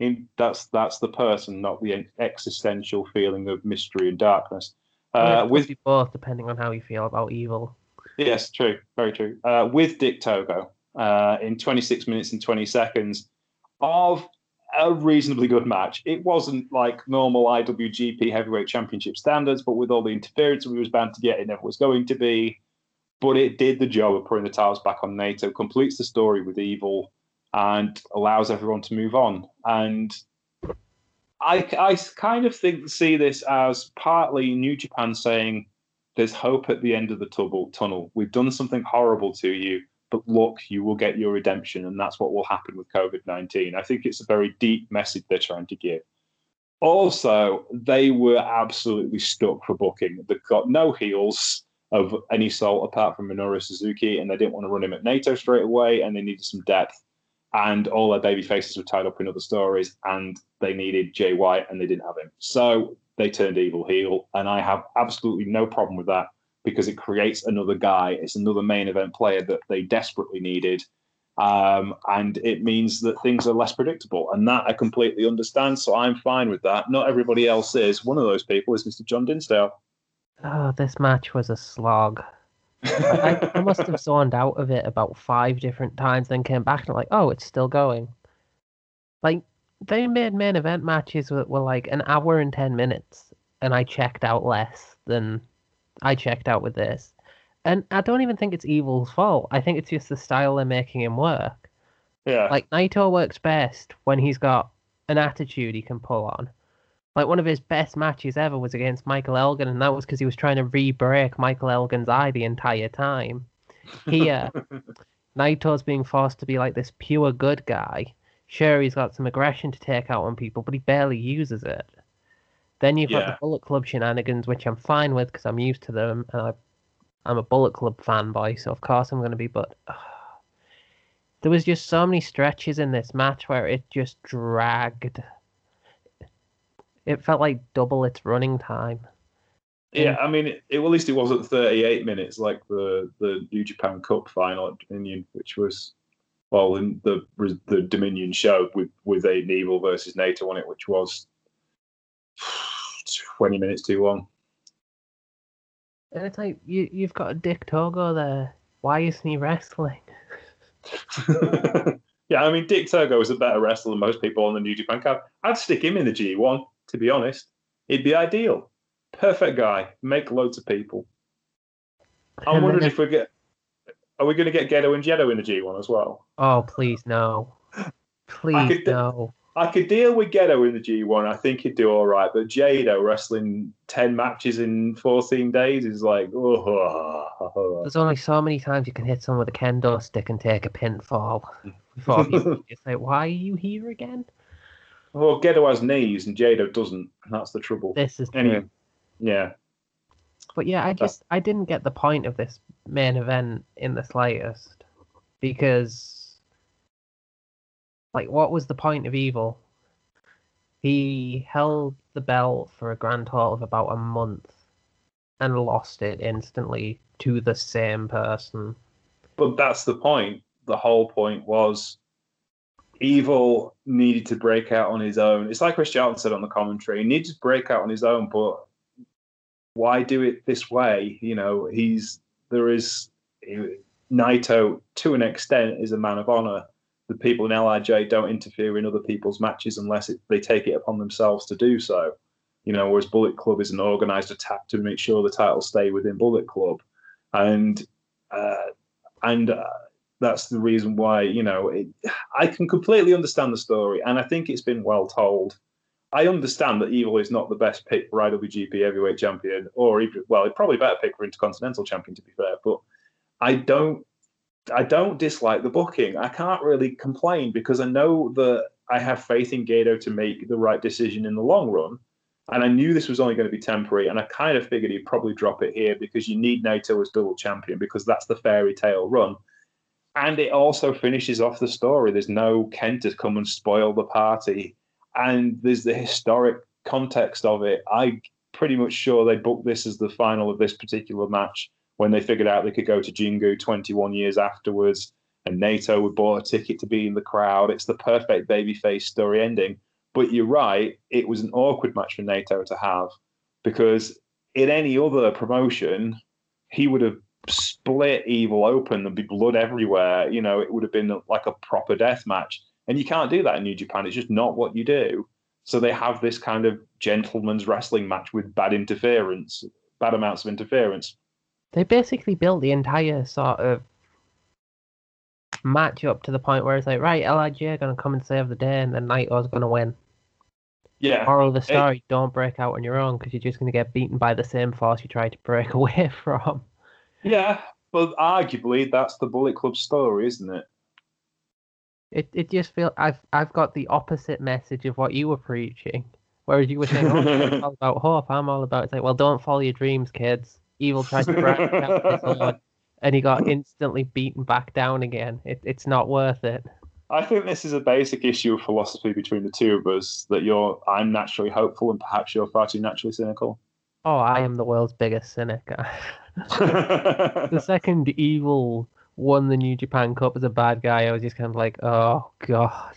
In, that's that's the person, not the existential feeling of mystery and darkness. Uh, it with both, depending on how you feel about evil. Yes, true, very true. Uh, with Dick Togo uh, in 26 minutes and 20 seconds of a reasonably good match. It wasn't like normal IWGP Heavyweight Championship standards, but with all the interference we was bound to get, it never was going to be. But it did the job of putting the titles back on Naito, completes the story with Evil, and allows everyone to move on. And I, I kind of think see this as partly New Japan saying, there's hope at the end of the tunnel. Tunnel. We've done something horrible to you, but look, you will get your redemption, and that's what will happen with COVID nineteen. I think it's a very deep message they're trying to give. Also, they were absolutely stuck for booking. They've got no heels of any sort apart from Minoru Suzuki, and they didn't want to run him at Naito straight away, and they needed some depth. And all their baby faces were tied up in other stories, and they needed Jay White, and they didn't have him. So they turned evil heel, and I have absolutely no problem with that because it creates another guy. It's another main event player that they desperately needed, um, and it means that things are less predictable, and that I completely understand. So I'm fine with that. Not everybody else is. One of those people is Mr. John Dinsdale. Oh, this match was a slog. I, I must have zoned out of it about five different times, then came back and like, oh, it's still going. Like they made main event matches that were like an hour and ten minutes, and I checked out less than I checked out with this. And I don't even think it's Evil's fault. I think it's just the style they're making him work. yeah, Like Naito works best when he's got an attitude he can pull on. Like one of his best matches ever was against Michael Elgin, and that was because he was trying to re-break Michael Elgin's eye the entire time. Here, uh, Naito's being forced to be like this pure good guy. Sure, he's got some aggression to take out on people, but he barely uses it. Then you've got the Bullet Club shenanigans, which I'm fine with because I'm used to them, and I, I'm a Bullet Club fanboy, so of course I'm going to be. But there was just so many stretches in this match where it just dragged. It felt like double its running time. yeah. I mean, it, it, at least it wasn't 38 minutes like the the New Japan Cup final at Dominion, which was well in the the Dominion show with with Aiden Evil versus Naito on it, which was 20 minutes too long. And it's like you you've got a Dick Togo there. Why isn't he wrestling? yeah, I mean, Dick Togo is a better wrestler than most people on the New Japan card. I'd stick him in the G1, to be honest. He'd be ideal. Perfect guy. Make loads of people. I'm And wondering if we get. Are we going to get Gedo and Jado in the G1 as well? Oh please no, please could- no. I could deal with Gedo in the G1. I think he'd do all right. But Jado wrestling 10 matches in 14 days is like, oh. There's only so many times you can hit someone with a kendo stick and take a pinfall. Before you say, why are you here again? Well, Gedo has knees and Jado doesn't. That's the trouble. This is true. Anyway, yeah. But yeah, I just I didn't get the point of this main event in the slightest because like what was the point of evil? He held the belt for a grand total of about a month and lost it instantly to the same person. But that's the point. The whole point was Evil needed to break out on his own. It's like Chris Charlton said on the commentary. He needed to break out on his own, but why do it this way? You know, he's there is Naito to an extent is a man of honor. The people in LIJ don't interfere in other people's matches unless it, they take it upon themselves to do so. You know, whereas Bullet Club is an organized attack to make sure the titles stay within Bullet Club, and uh, and uh, that's the reason why you know it, I can completely understand the story, and I think it's been well told. I understand that Evil is not the best pick for IWGP Heavyweight Champion, or even well, probably better pick for Intercontinental Champion to be fair. But I don't, I don't dislike the booking. I can't really complain because I know that I have faith in Gedo to make the right decision in the long run. And I knew this was only going to be temporary, and I kind of figured he'd probably drop it here because you need Naito as double champion because that's the fairy tale run and it also finishes off the story. There's no Kenta come and spoil the party, and there's the historic context of it. I'm pretty much sure they booked this as the final of this particular match when they figured out they could go to Jingu 21 years afterwards, and Naito would bought a ticket to be in the crowd. It's the perfect babyface story ending. But you're right, it was an awkward match for Naito to have because in any other promotion, he would have split Evil open, there'd be blood everywhere. You know, it would have been like a proper death match. And you can't do that in New Japan. It's just not what you do. So they have this kind of gentleman's wrestling match with bad interference, bad amounts of interference. They basically built the entire sort of match up to the point where it's like, right, LIJ are going to come and save the day, and then Naito's going to win. Yeah. Moral of the story: it, don't break out on your own because you're just going to get beaten by the same force you tried to break away from. Yeah, but arguably that's the Bullet Club story, isn't it? It it just feels I've I've got the opposite message of what you were preaching. Whereas you were saying, oh, all about hope, I'm all about it's like, well, don't follow your dreams, kids. Evil tried to out this and he got instantly beaten back down again. It, it's not worth it. I think this is a basic issue of philosophy between the two of us. That you're, I'm naturally hopeful, and perhaps you're far too naturally cynical. Oh, I am the world's biggest cynic. the second Evil won the New Japan Cup as a bad guy, I was just kind of like, oh god.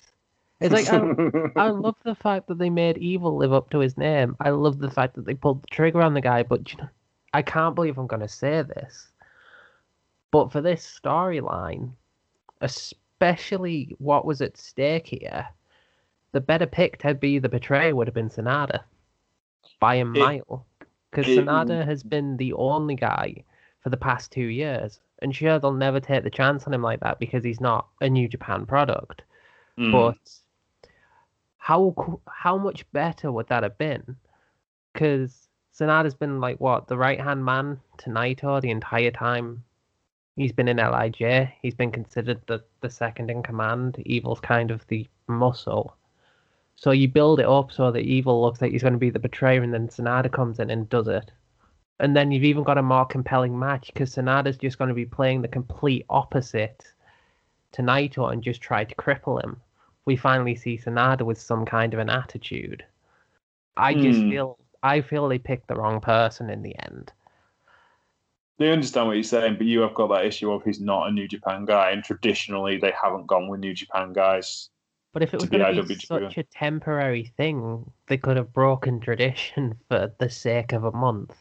It's like I, I love the fact that they made Evil live up to his name. I love the fact that they pulled the trigger on the guy, but you know, I can't believe I'm going to say this. But for this storyline, especially what was at stake here, the better pick to be the betrayer would have been Sanada by a mile because Sanada has been the only guy for the past two years. And sure, they'll never take the chance on him like that because he's not a New Japan product. Mm. But how how much better would that have been? Because Sanada's been like what the right hand man to Naito the entire time he's been in LIJ. He's been considered the the second in command. Evil's kind of the muscle. So you build it up so that Evil looks like he's going to be the betrayer, and then Sanada comes in and does it. And then you've even got a more compelling match because Sanada's just going to be playing the complete opposite to Naito and just try to cripple him. We finally see Sanada with some kind of an attitude. I just mm. feel I feel they picked the wrong person in the end. They understand what you're saying, but you have got that issue of he's not a New Japan guy, and traditionally they haven't gone with New Japan guys but if it was going to be such a temporary thing, they could have broken tradition for the sake of a month.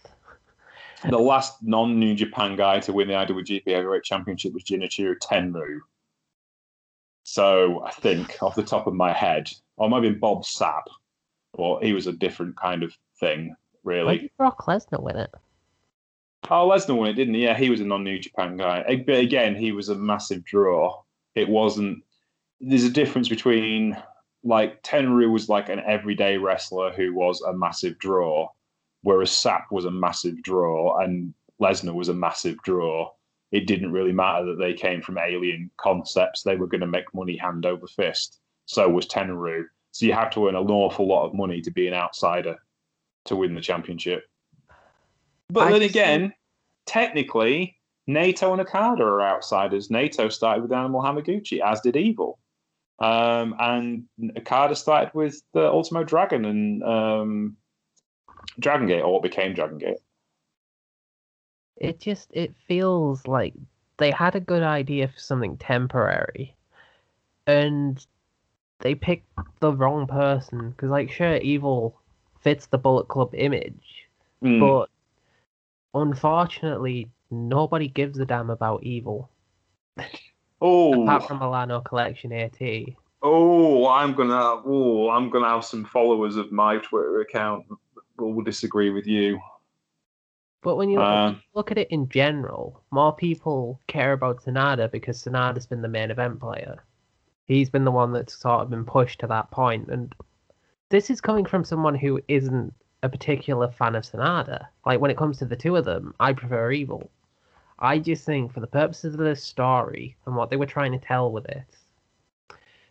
The last non-New Japan guy to win the IWGP Heavyweight Championship was Genichiro Tenryu. So I think, off the top of my head, or maybe Bob Sapp, or he was a different kind of thing, really. Why did Brock Lesnar win it? Oh, Lesnar won it, didn't he? Yeah, he was a non-New Japan guy. But again, he was a massive draw. It wasn't there's a difference between like Tenryu was like an everyday wrestler who was a massive draw, whereas Sapp was a massive draw and Lesnar was a massive draw. It didn't really matter that they came from alien concepts; they were going to make money hand over fist. So was Tenryu. So you have to earn an awful lot of money to be an outsider to win the championship. But I then again, technically, Naito and Okada are outsiders. Naito started with Animal Hamaguchi, as did Evil. Um, and Okada started with the Ultimo Dragon and um, Dragon Gate, or what became Dragon Gate. It just it feels like they had a good idea for something temporary, and they picked the wrong person. Because like, sure, evil fits the Bullet Club image, Mm. but unfortunately, nobody gives a damn about evil oh, apart from Milano Collection AT. oh, I'm gonna, oh, I'm gonna have some followers of my Twitter account that will disagree with you. But when you look, Um, look at it in general, more people care about Sanada because Sanada's been the main event player. He's been the one that's sort of been pushed to that point, and this is coming from someone who isn't a particular fan of Sanada. Like when it comes to the two of them, I prefer Evil. I just think for the purposes of this story and what they were trying to tell with it,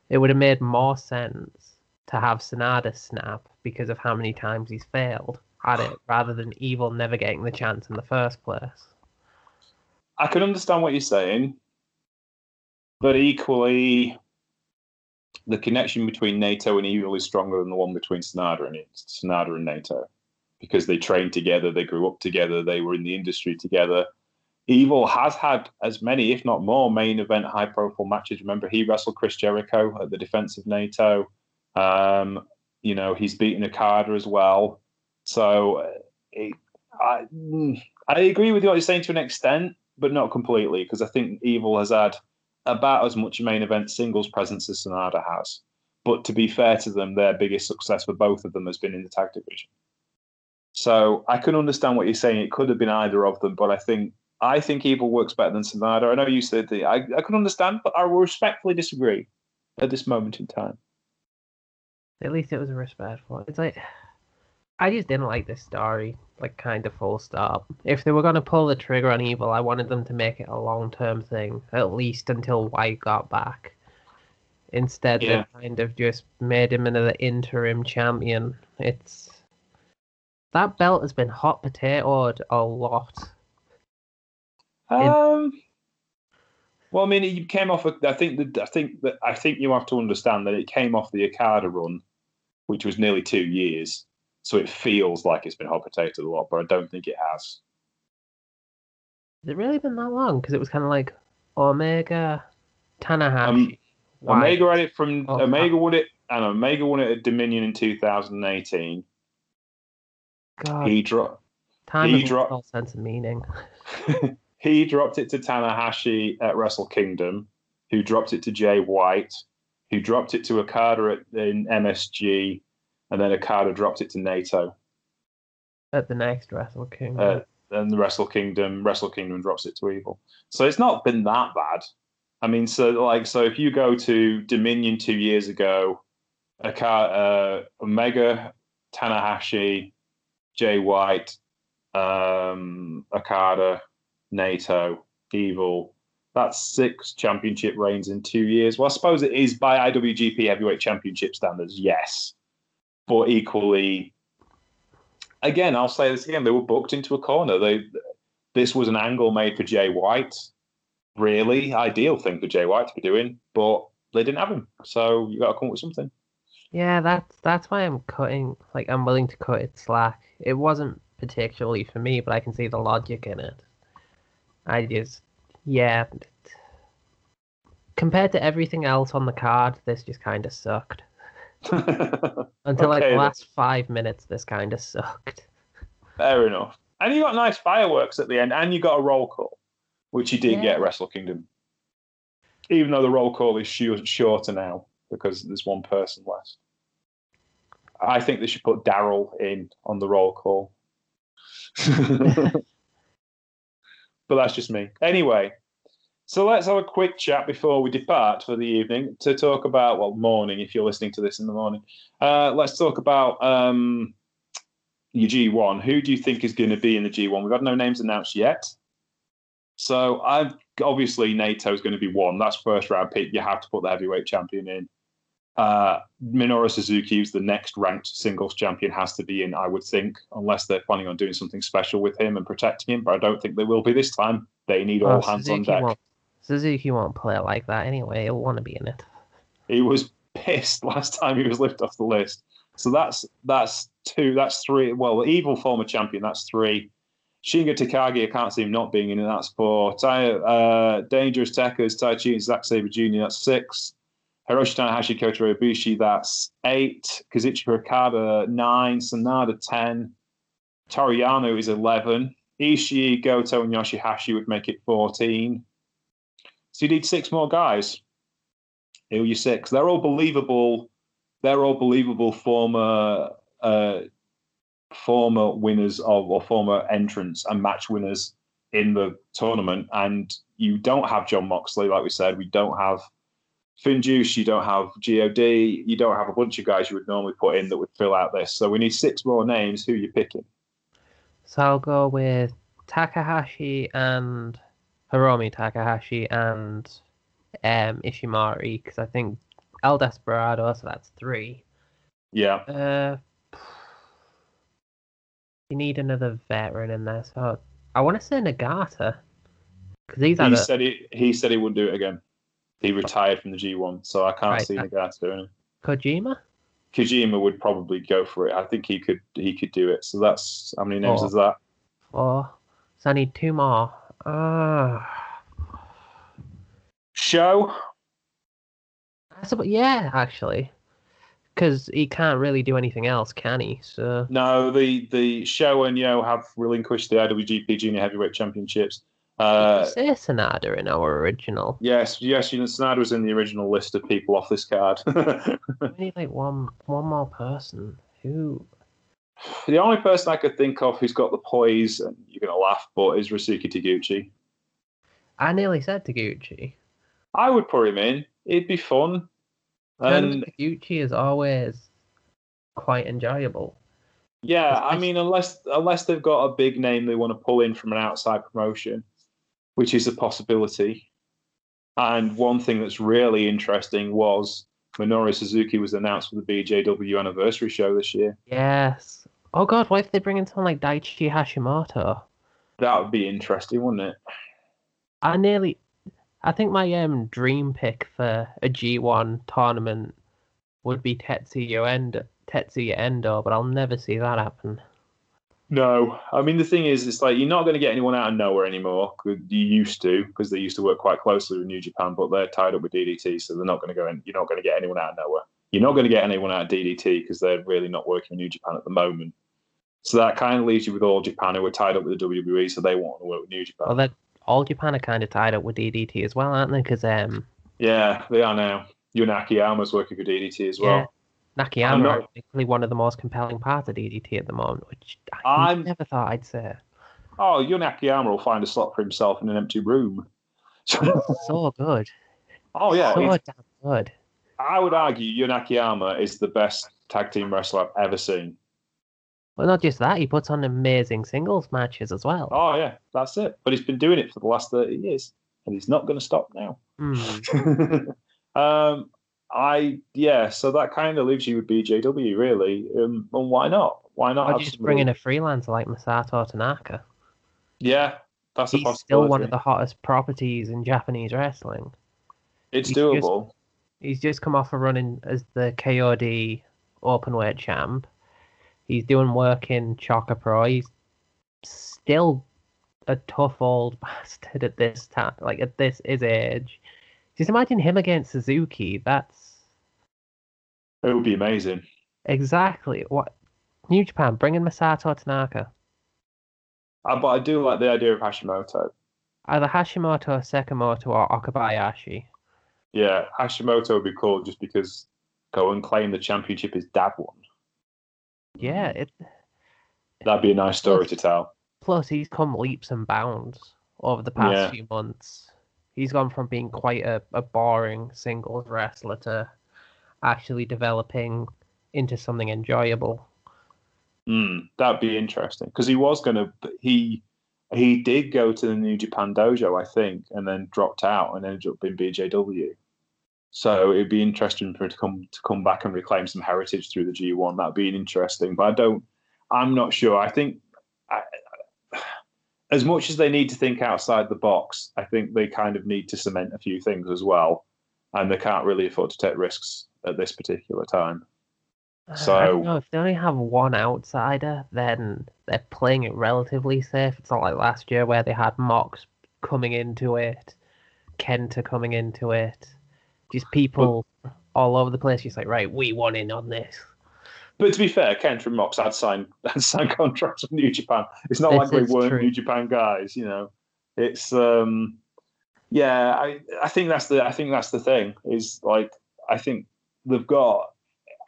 it would have made more sense to have Sanada snap because of how many times he's failed at it rather than Evil never getting the chance in the first place. I can understand what you're saying, but equally, the connection between Naito and Evil is stronger than the one between Sanada and Sanada and Naito because they trained together, they grew up together, they were in the industry together. Evil has had as many, if not more, main event high profile matches. Remember, he wrestled Chris Jericho at the defense of NATO. Um, you know, he's beaten Okada as well. So uh, it, I, mm, I agree with what you're saying to an extent, but not completely, because I think Evil has had about as much main event singles presence as Sanada has. But to be fair to them, their biggest success for both of them has been in the tag division. So I can understand what you're saying. It could have been either of them, but I think I think Evil works better than Sanada. I know you said that I, I can understand, but I respectfully disagree at this moment in time. At least it was a respectful. It's like I just didn't like this story, like kind of full stop. If they were gonna pull the trigger on evil, I wanted them to make it a long term thing, at least until White got back. Instead, Yeah. they kind of just made him another interim champion. It's that belt has been hot potatoed a lot. Um. Well, I mean, it came off. Of, I think that I think that I think you have to understand that it came off the Okada run, which was nearly two years. So it feels like it's been hot potato a lot, but I don't think it has. Has it really been that long? Because it was kind of like Omega, Tanahashi. Um, Omega had it from Oh, Omega won it, and Omega won it at Dominion in 2018. God, He dropped. time he dropped- all sense of meaning. he dropped it to Tanahashi at Wrestle Kingdom, who dropped it to Jay White, who dropped it to Okada at, in MSG, and then Okada dropped it to Naito. At the next Wrestle Kingdom. Uh, then the Wrestle Kingdom, Wrestle Kingdom drops it to Evil. So it's not been that bad. I mean, so like, so if you go to Dominion two years ago, Okada, uh, Omega, Tanahashi, Jay White, um, Okada, Naito, Evil. That's six championship reigns in two years. Well, I suppose it is by IWGP Heavyweight Championship standards, yes. But equally, again, I'll say this again: they were booked into a corner. They, this was an angle made for Jay White. Really ideal thing for Jay White to be doing, but they didn't have him, so you got to come up with something. Yeah, that's that's why I'm cutting. Like, I'm willing to cut it slack. It wasn't particularly for me, but I can see the logic in it. I just, yeah. Compared to everything else on the card, this just kind of sucked. Until like the last five minutes, this kind of sucked. Fair enough. And you got nice fireworks at the end, and you got a roll call, which you did Yeah. get at Wrestle Kingdom. Even though the roll call is shorter now because there's one person less. I think they should put Daryl in on the roll call. but that's just me. Anyway, So let's have a quick chat before we depart for the evening to talk about well morning if you're listening to this in the morning. Uh, let's talk about um, your G1. Who do you think is going to be in the G1? We've had no names announced yet. So I've obviously Naito is going to be one. That's first round pick. You have to put the heavyweight champion in. Uh, Minoru Suzuki, who's the next ranked singles champion, has to be in, I would think, unless they're planning on doing something special with him and protecting him. But I don't think they will be this time. They need all hands Suzuki on deck. Suzuki won't play it like that anyway. He'll want to be in it. He was pissed last time he was lifted off the list. So that's that's two, that's three. Well, evil former champion, that's three. Shingo Takagi, I can't see him not being in it. That's four. Tai, uh, Dangerous Tekkers, Taichi and Zack Sabre Jr., that's six. Hiroshi Tanahashi, Kota Ibushi, that's eight. Kazuchika Okada, nine. Sanada, 10. Toru Yano is 11. Ishii, Goto, and Yoshihashi would make it 14. So you need six more guys. Who are you six? They're all believable. They're all believable former uh, former winners of or former entrants and match winners in the tournament. And you don't have John Moxley, like we said. We don't have FinJuice. You don't have God. You don't have a bunch of guys you would normally put in that would fill out this. So we need six more names. Who are you picking? So I'll go with Takahashi and Hiromu Takahashi and um, Ishimori because I think El Desperado. So that's three. Yeah. Uh, you need another veteran in there. So I want to say Nagata because he's he a... said he he said he wouldn't do it again. He retired from the G1, so I can't right. see Nagata doing it. Kojima. Kojima would probably go for it. I think he could he could do it. So that's how many names Four. is that? Four. So I need two more. Uh... Show. I suppose, yeah, actually because he can't really do anything else, can he? So no, the the show and Yo have relinquished the IWGP Junior Heavyweight Championships. Uh, say Sanada in our original. Yes, yes, you know, Sanada was in the original list of people off this card. we need like one one more person. Who? The only person I could think of who's got the poise, and you're gonna laugh, but is Ryusuke Taguchi. I nearly said Taguchi. I would put him in. It'd be fun. And Taguchi is always quite enjoyable. Yeah, I mean, unless unless they've got a big name they want to pull in from an outside promotion, which is a possibility. And one thing that's really interesting was Minoru Suzuki was announced for the BJW anniversary show this year. Yes. Oh God, what if they bring in someone like Daichi Hashimoto? That would be interesting, wouldn't it? I nearly, I think my um dream pick for a G1 tournament would be Tetsuya Endo, Tetsuya Endo, but I'll never see that happen. No, I mean the thing is, it's like you're not going to get anyone out of NOAH anymore. You used to because they used to work quite closely with New Japan, but they're tied up with DDT, so they're not going to go in. You're not going to get anyone out of NOAH. You're not going to get anyone out of DDT because they're really not working with New Japan at the moment. So that kind of leaves you with all Japan who are tied up with the WWE, so they want to work with New Japan. Well, all Japan are kind of tied up with DDT as well, aren't they? Because um, yeah, they are now. Jun Akiyama's working for DDT as well. Yeah. Nakayama not... is one of the most compelling parts of DDT at the moment, which I I'm... never thought I'd say. Oh, Jun Akiyama will find a slot for himself in an empty room. so good. Oh yeah, so damn good. I would argue Jun Akiyama is the best tag team wrestler I've ever seen. Well, not just that, he puts on amazing singles matches as well. Oh yeah, that's it. But he's been doing it for the last thirty years, and he's not going to stop now. Mm. um, I yeah, so that kind of leaves you with BJW really, um, and why not? Why not? Why just bring in a freelancer like Masato Tanaka? Yeah, that's a possibility. He's still one of the hottest properties in Japanese wrestling. It's he's doable. Just, he's just come off a running as the KOD openweight champ He's doing work in Chaka Pro. He's still a tough old bastard at this time, like at this his age. Just imagine him against Suzuki. That's it would be amazing. Exactly. What New Japan bringing Masato Tanaka. Uh, but I do like the idea of Hashimoto. Either Hashimoto, Sekimoto, or Okabayashi. Yeah, Hashimoto would be cool just because go and claim the championship is dad won. Yeah, it. That'd be a nice story plus, to tell. Plus, he's come leaps and bounds over the past yeah. few months. He's gone from being quite a, a boring singles wrestler to actually developing into something enjoyable. Mm, that'd be interesting because he was going to. He he did go to the New Japan Dojo, I think, and then dropped out and ended up in BJW. So it'd be interesting for him to come to come back and reclaim some heritage through the G1. That'd be interesting, but I don't. I'm not sure. I think I, as much as they need to think outside the box, I think they kind of need to cement a few things as well, and they can't really afford to take risks at this particular time. Uh, so I don't know if they only have one outsider, then they're playing it relatively safe. It's not like last year where they had Mox coming into it, Kenta coming into it, just people all over the place. Just like, right, we want in on this. But to be fair, Kenta and Mox had signed had signed contracts with New Japan. It's not This like they weren't true. New Japan guys, you know. It's um yeah, I I think that's the I think that's the thing is like I think they've got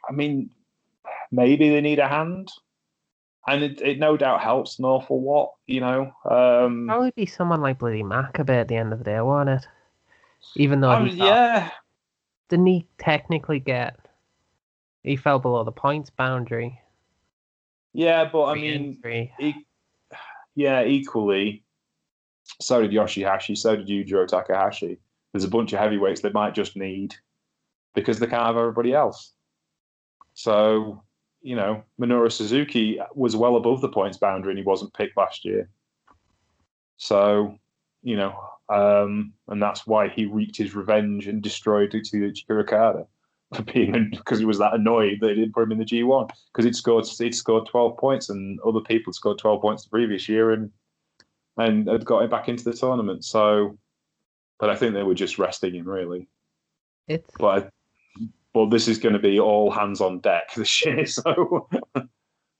I mean maybe they need a hand. And it, it no doubt helps an awful lot, you know. Um Probably be someone like bloody Makabe at the end of the day, won't it? Even though I mean, yeah, didn't he technically get? He fell below the points boundary. yeah, but I mean e- yeah, equally, so did Yoshihashi, so did Yujiro Takahashi. There's a bunch of heavyweights they might just need because they can't have everybody else. So, you know, Minoru Suzuki was well above the points boundary and he wasn't picked last year. So, you know, um, and that's why he wreaked his revenge and destroyed Tetsuya Okada for being because he was that annoyed that they didn't put him in the G1 because he'd scored he'd scored 12 points and other people scored 12 points the previous year and and had got him back into the tournament. So, but I think they were just resting him really. It's But but this is going to be all hands on deck this year. So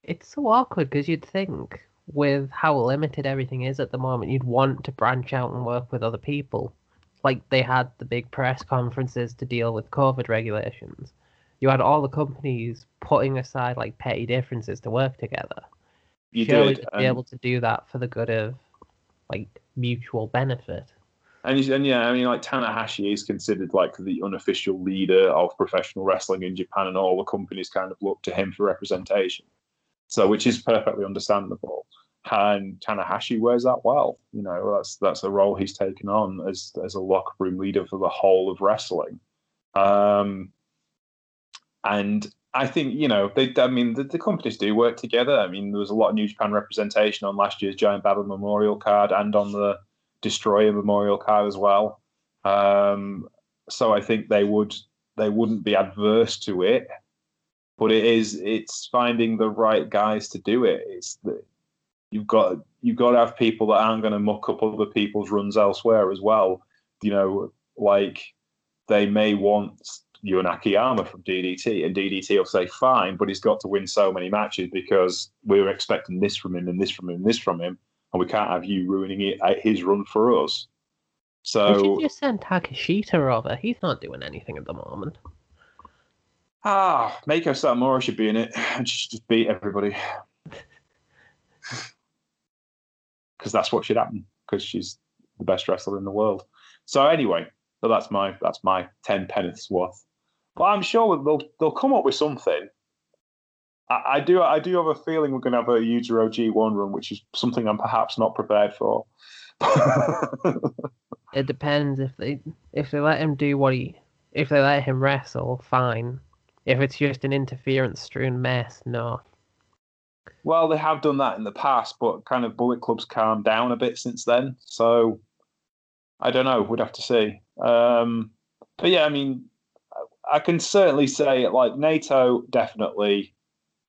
it's so awkward because you'd think with how limited everything is at the moment, you'd want to branch out and work with other people. Like they had the big press conferences to deal with COVID regulations. You had all the companies putting aside like petty differences to work together. you Surely did, and, be able to do that for the good of like mutual benefit. and, and yeah, I mean, like Tanahashi is considered like the unofficial leader of professional wrestling in Japan, and all the companies kind of look to him for representation. So, which is perfectly understandable. And Tanahashi wears that well. You know, that's that's a role he's taken on as as a locker room leader for the whole of wrestling. Um, and I think you know they. I mean, the, the companies do work together. I mean, there was a lot of New Japan representation on last year's Giant Baba Memorial card and on the Destroyer Memorial card as well. Um, so I think they would they wouldn't be adverse to it, but it is it's finding the right guys to do it. It's the, you've got you've got to have people that aren't going to muck up other people's runs elsewhere as well. You know, like they may want Jun Akiyama from DDT, and DDT will say fine, but he's got to win so many matches because we were expecting this from him and this from him and this from him, and we can't have you ruining it, uh, his run for us. So should just send Takeshita over. He's not doing anything at the moment. ah, Meiko Satomura should be in it and she should just beat everybody because that's what should happen because she's the best wrestler in the world. So anyway, so that's my that's my ten penneths worth. But I'm sure they'll they'll come up with something. I, I do I do have a feeling we're going to have a Yujiro G1 run, which is something I'm perhaps not prepared for. It depends if they if they let him do what he if they let him wrestle, fine. If it's just an interference strewn mess, no. Well, they have done that in the past, but kind of Bullet Club's calmed down a bit since then. So I don't know. We'd have to see. Um, but yeah, I mean, I can certainly say like Naito definitely,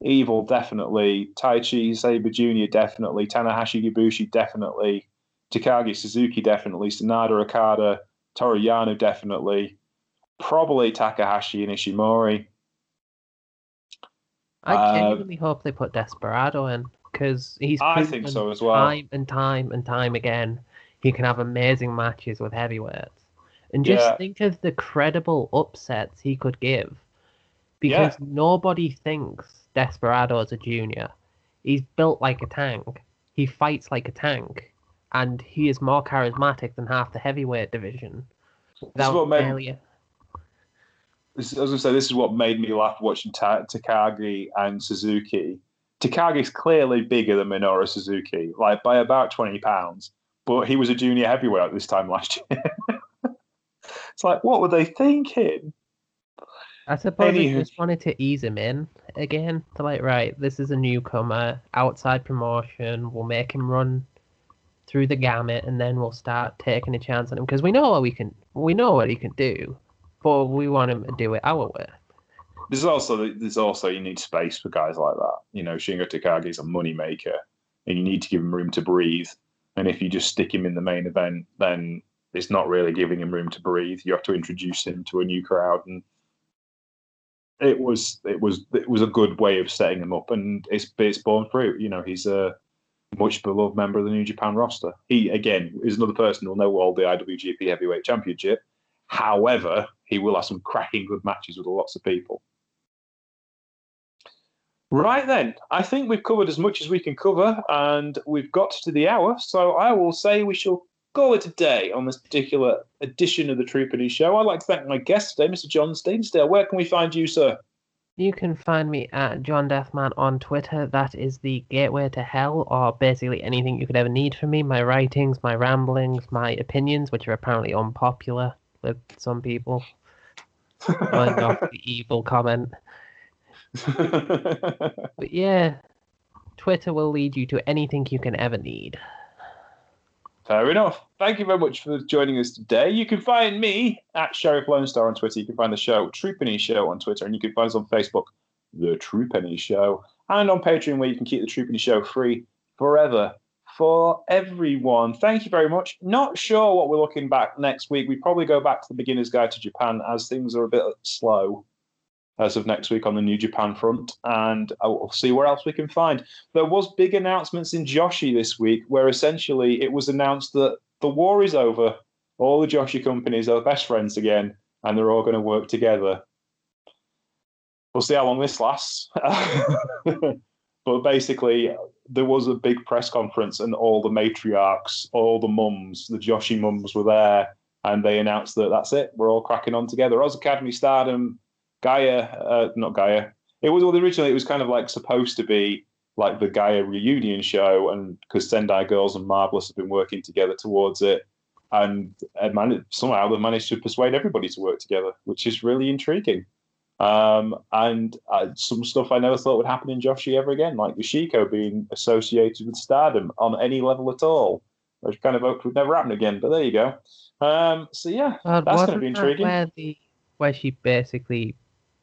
Evil definitely, Tai Chi Sabre Junior definitely, Tanahashi Ibushi definitely, Takagi Suzuki definitely, Sanada Okada, Toru Yano definitely, probably Takahashi and Ishimori. I Uh, genuinely hope they put Desperado in because he's I think so as well. time and time and time again he can have amazing matches with heavyweights. And just Yeah. think of the credible upsets he could give. Because nobody thinks Desperado is a junior. He's built like a tank. He fights like a tank. and he is more charismatic than half the heavyweight division. This is what made, this, I say this is what made me laugh watching Ta- Takagi and Suzuki. Takagi's clearly bigger than Minoru Suzuki, like by about twenty pounds, but he was a junior heavyweight at this time last year. it's like, what were they thinking? I suppose they just wanted to ease him in again. To like, right, this is a newcomer, outside promotion. We'll make him run through the gamut, and then we'll start taking a chance on him because we know what we can. We know what he can do, but we want to do it our way. There's also there's also you need space for guys like that. You know, Shingo Takagi is a money maker, and you need to give him room to breathe. And if you just stick him in the main event, then it's not really giving him room to breathe. You have to introduce him to a new crowd, and it was it was it was a good way of setting him up, and it's it's borne fruit. You know, he's a much beloved member of the New Japan roster. He again is another person who'll know all the IWGP Heavyweight Championship. However, he will have some cracking good matches with lots of people. Right then, I think we've covered as much as we can cover, and we've got to the hour. So I will say we shall call it a day on this particular edition of the True Truepenny Show. I'd like to thank my guest today, Mr. John Steensdale. Where can we find you, sir? You can find me at John Deathman on Twitter. That is the gateway to hell, or basically anything you could ever need from me. My writings, my ramblings, my opinions, which are apparently unpopular with some people. Going off the evil comment. But yeah, Twitter will lead you to anything you can ever need. Fair enough. Thank you very much for joining us today. You can find me at Sheriff Lone Star on Twitter. You can find the show Truepenny Show on Twitter, and you can find us on Facebook, The Truepenny Show, and on Patreon, where you can keep the Truepenny Show free forever for everyone. Thank you very much. Not sure what we're looking back next week. We probably go back to the Beginner's Guide to Japan as things are a bit slow as of next week on the New Japan front, and we'll see where else we can find. There was big announcements in Joshi this week, where essentially it was announced that the war is over. All the Joshi companies are best friends again, and they're all going to work together. We'll see how long this lasts. but basically, there was a big press conference, and all the matriarchs, all the mums, the Joshi mums were there, and they announced that that's it. We're all cracking on together. Oz Academy Stardom, Gaia, uh, not Gaia. It was well, originally it was kind of like supposed to be like the Gaia reunion show, and because Sendai Girls and Marvelous have been working together towards it, and uh, man, somehow they've managed to persuade everybody to work together, which is really intriguing. Um, and uh, some stuff I never thought would happen in Joshi ever again, like Yoshiko being associated with Stardom on any level at all, which kind of hoped would never happen again. But there you go. Um, so yeah, Uh, that's going to be intriguing. Where, the, where she basically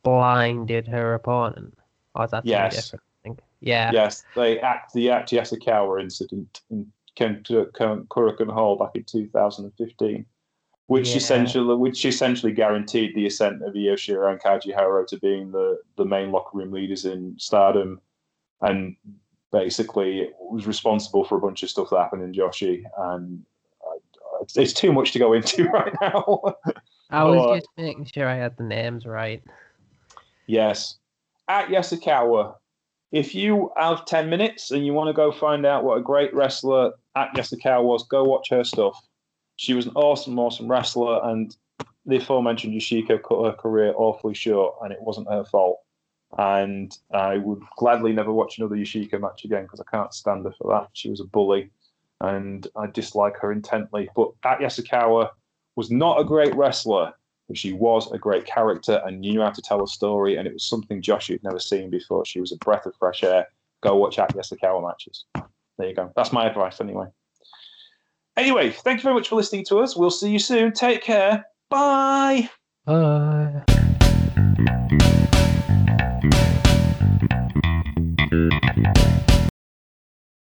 blinded her opponent. Or is that Yes. different? I think. Yeah. Yes, they act the Act Yasukawa incident in Ken- Hall back in 2015, which Yeah. essentially which essentially guaranteed the ascent of Io Shirai and Kairi Hojo to being the, the main locker room leaders in Stardom, and basically was responsible for a bunch of stuff that happened in Joshi. And uh, it's, it's too much to go into right now. I was Oh, just making sure I had the names right. Yes. Act Yasukawa, if you have 10 minutes and you want to go find out what a great wrestler Act Yasukawa was, go watch her stuff. She was an awesome, awesome wrestler, and the aforementioned Yoshiko cut her career awfully short, and it wasn't her fault. And I would gladly never watch another Yoshiko match again because I can't stand her for that. She was a bully, and I dislike her intently. But Act Yasukawa was not a great wrestler, but she was a great character and knew how to tell a story, and it was something Josh had never seen before. She was a breath of fresh air. Go watch Act Yasukawa matches. There you go. That's my advice, anyway. Anyway, thank you very much for listening to us. We'll see you soon. Take care. Bye. Uh...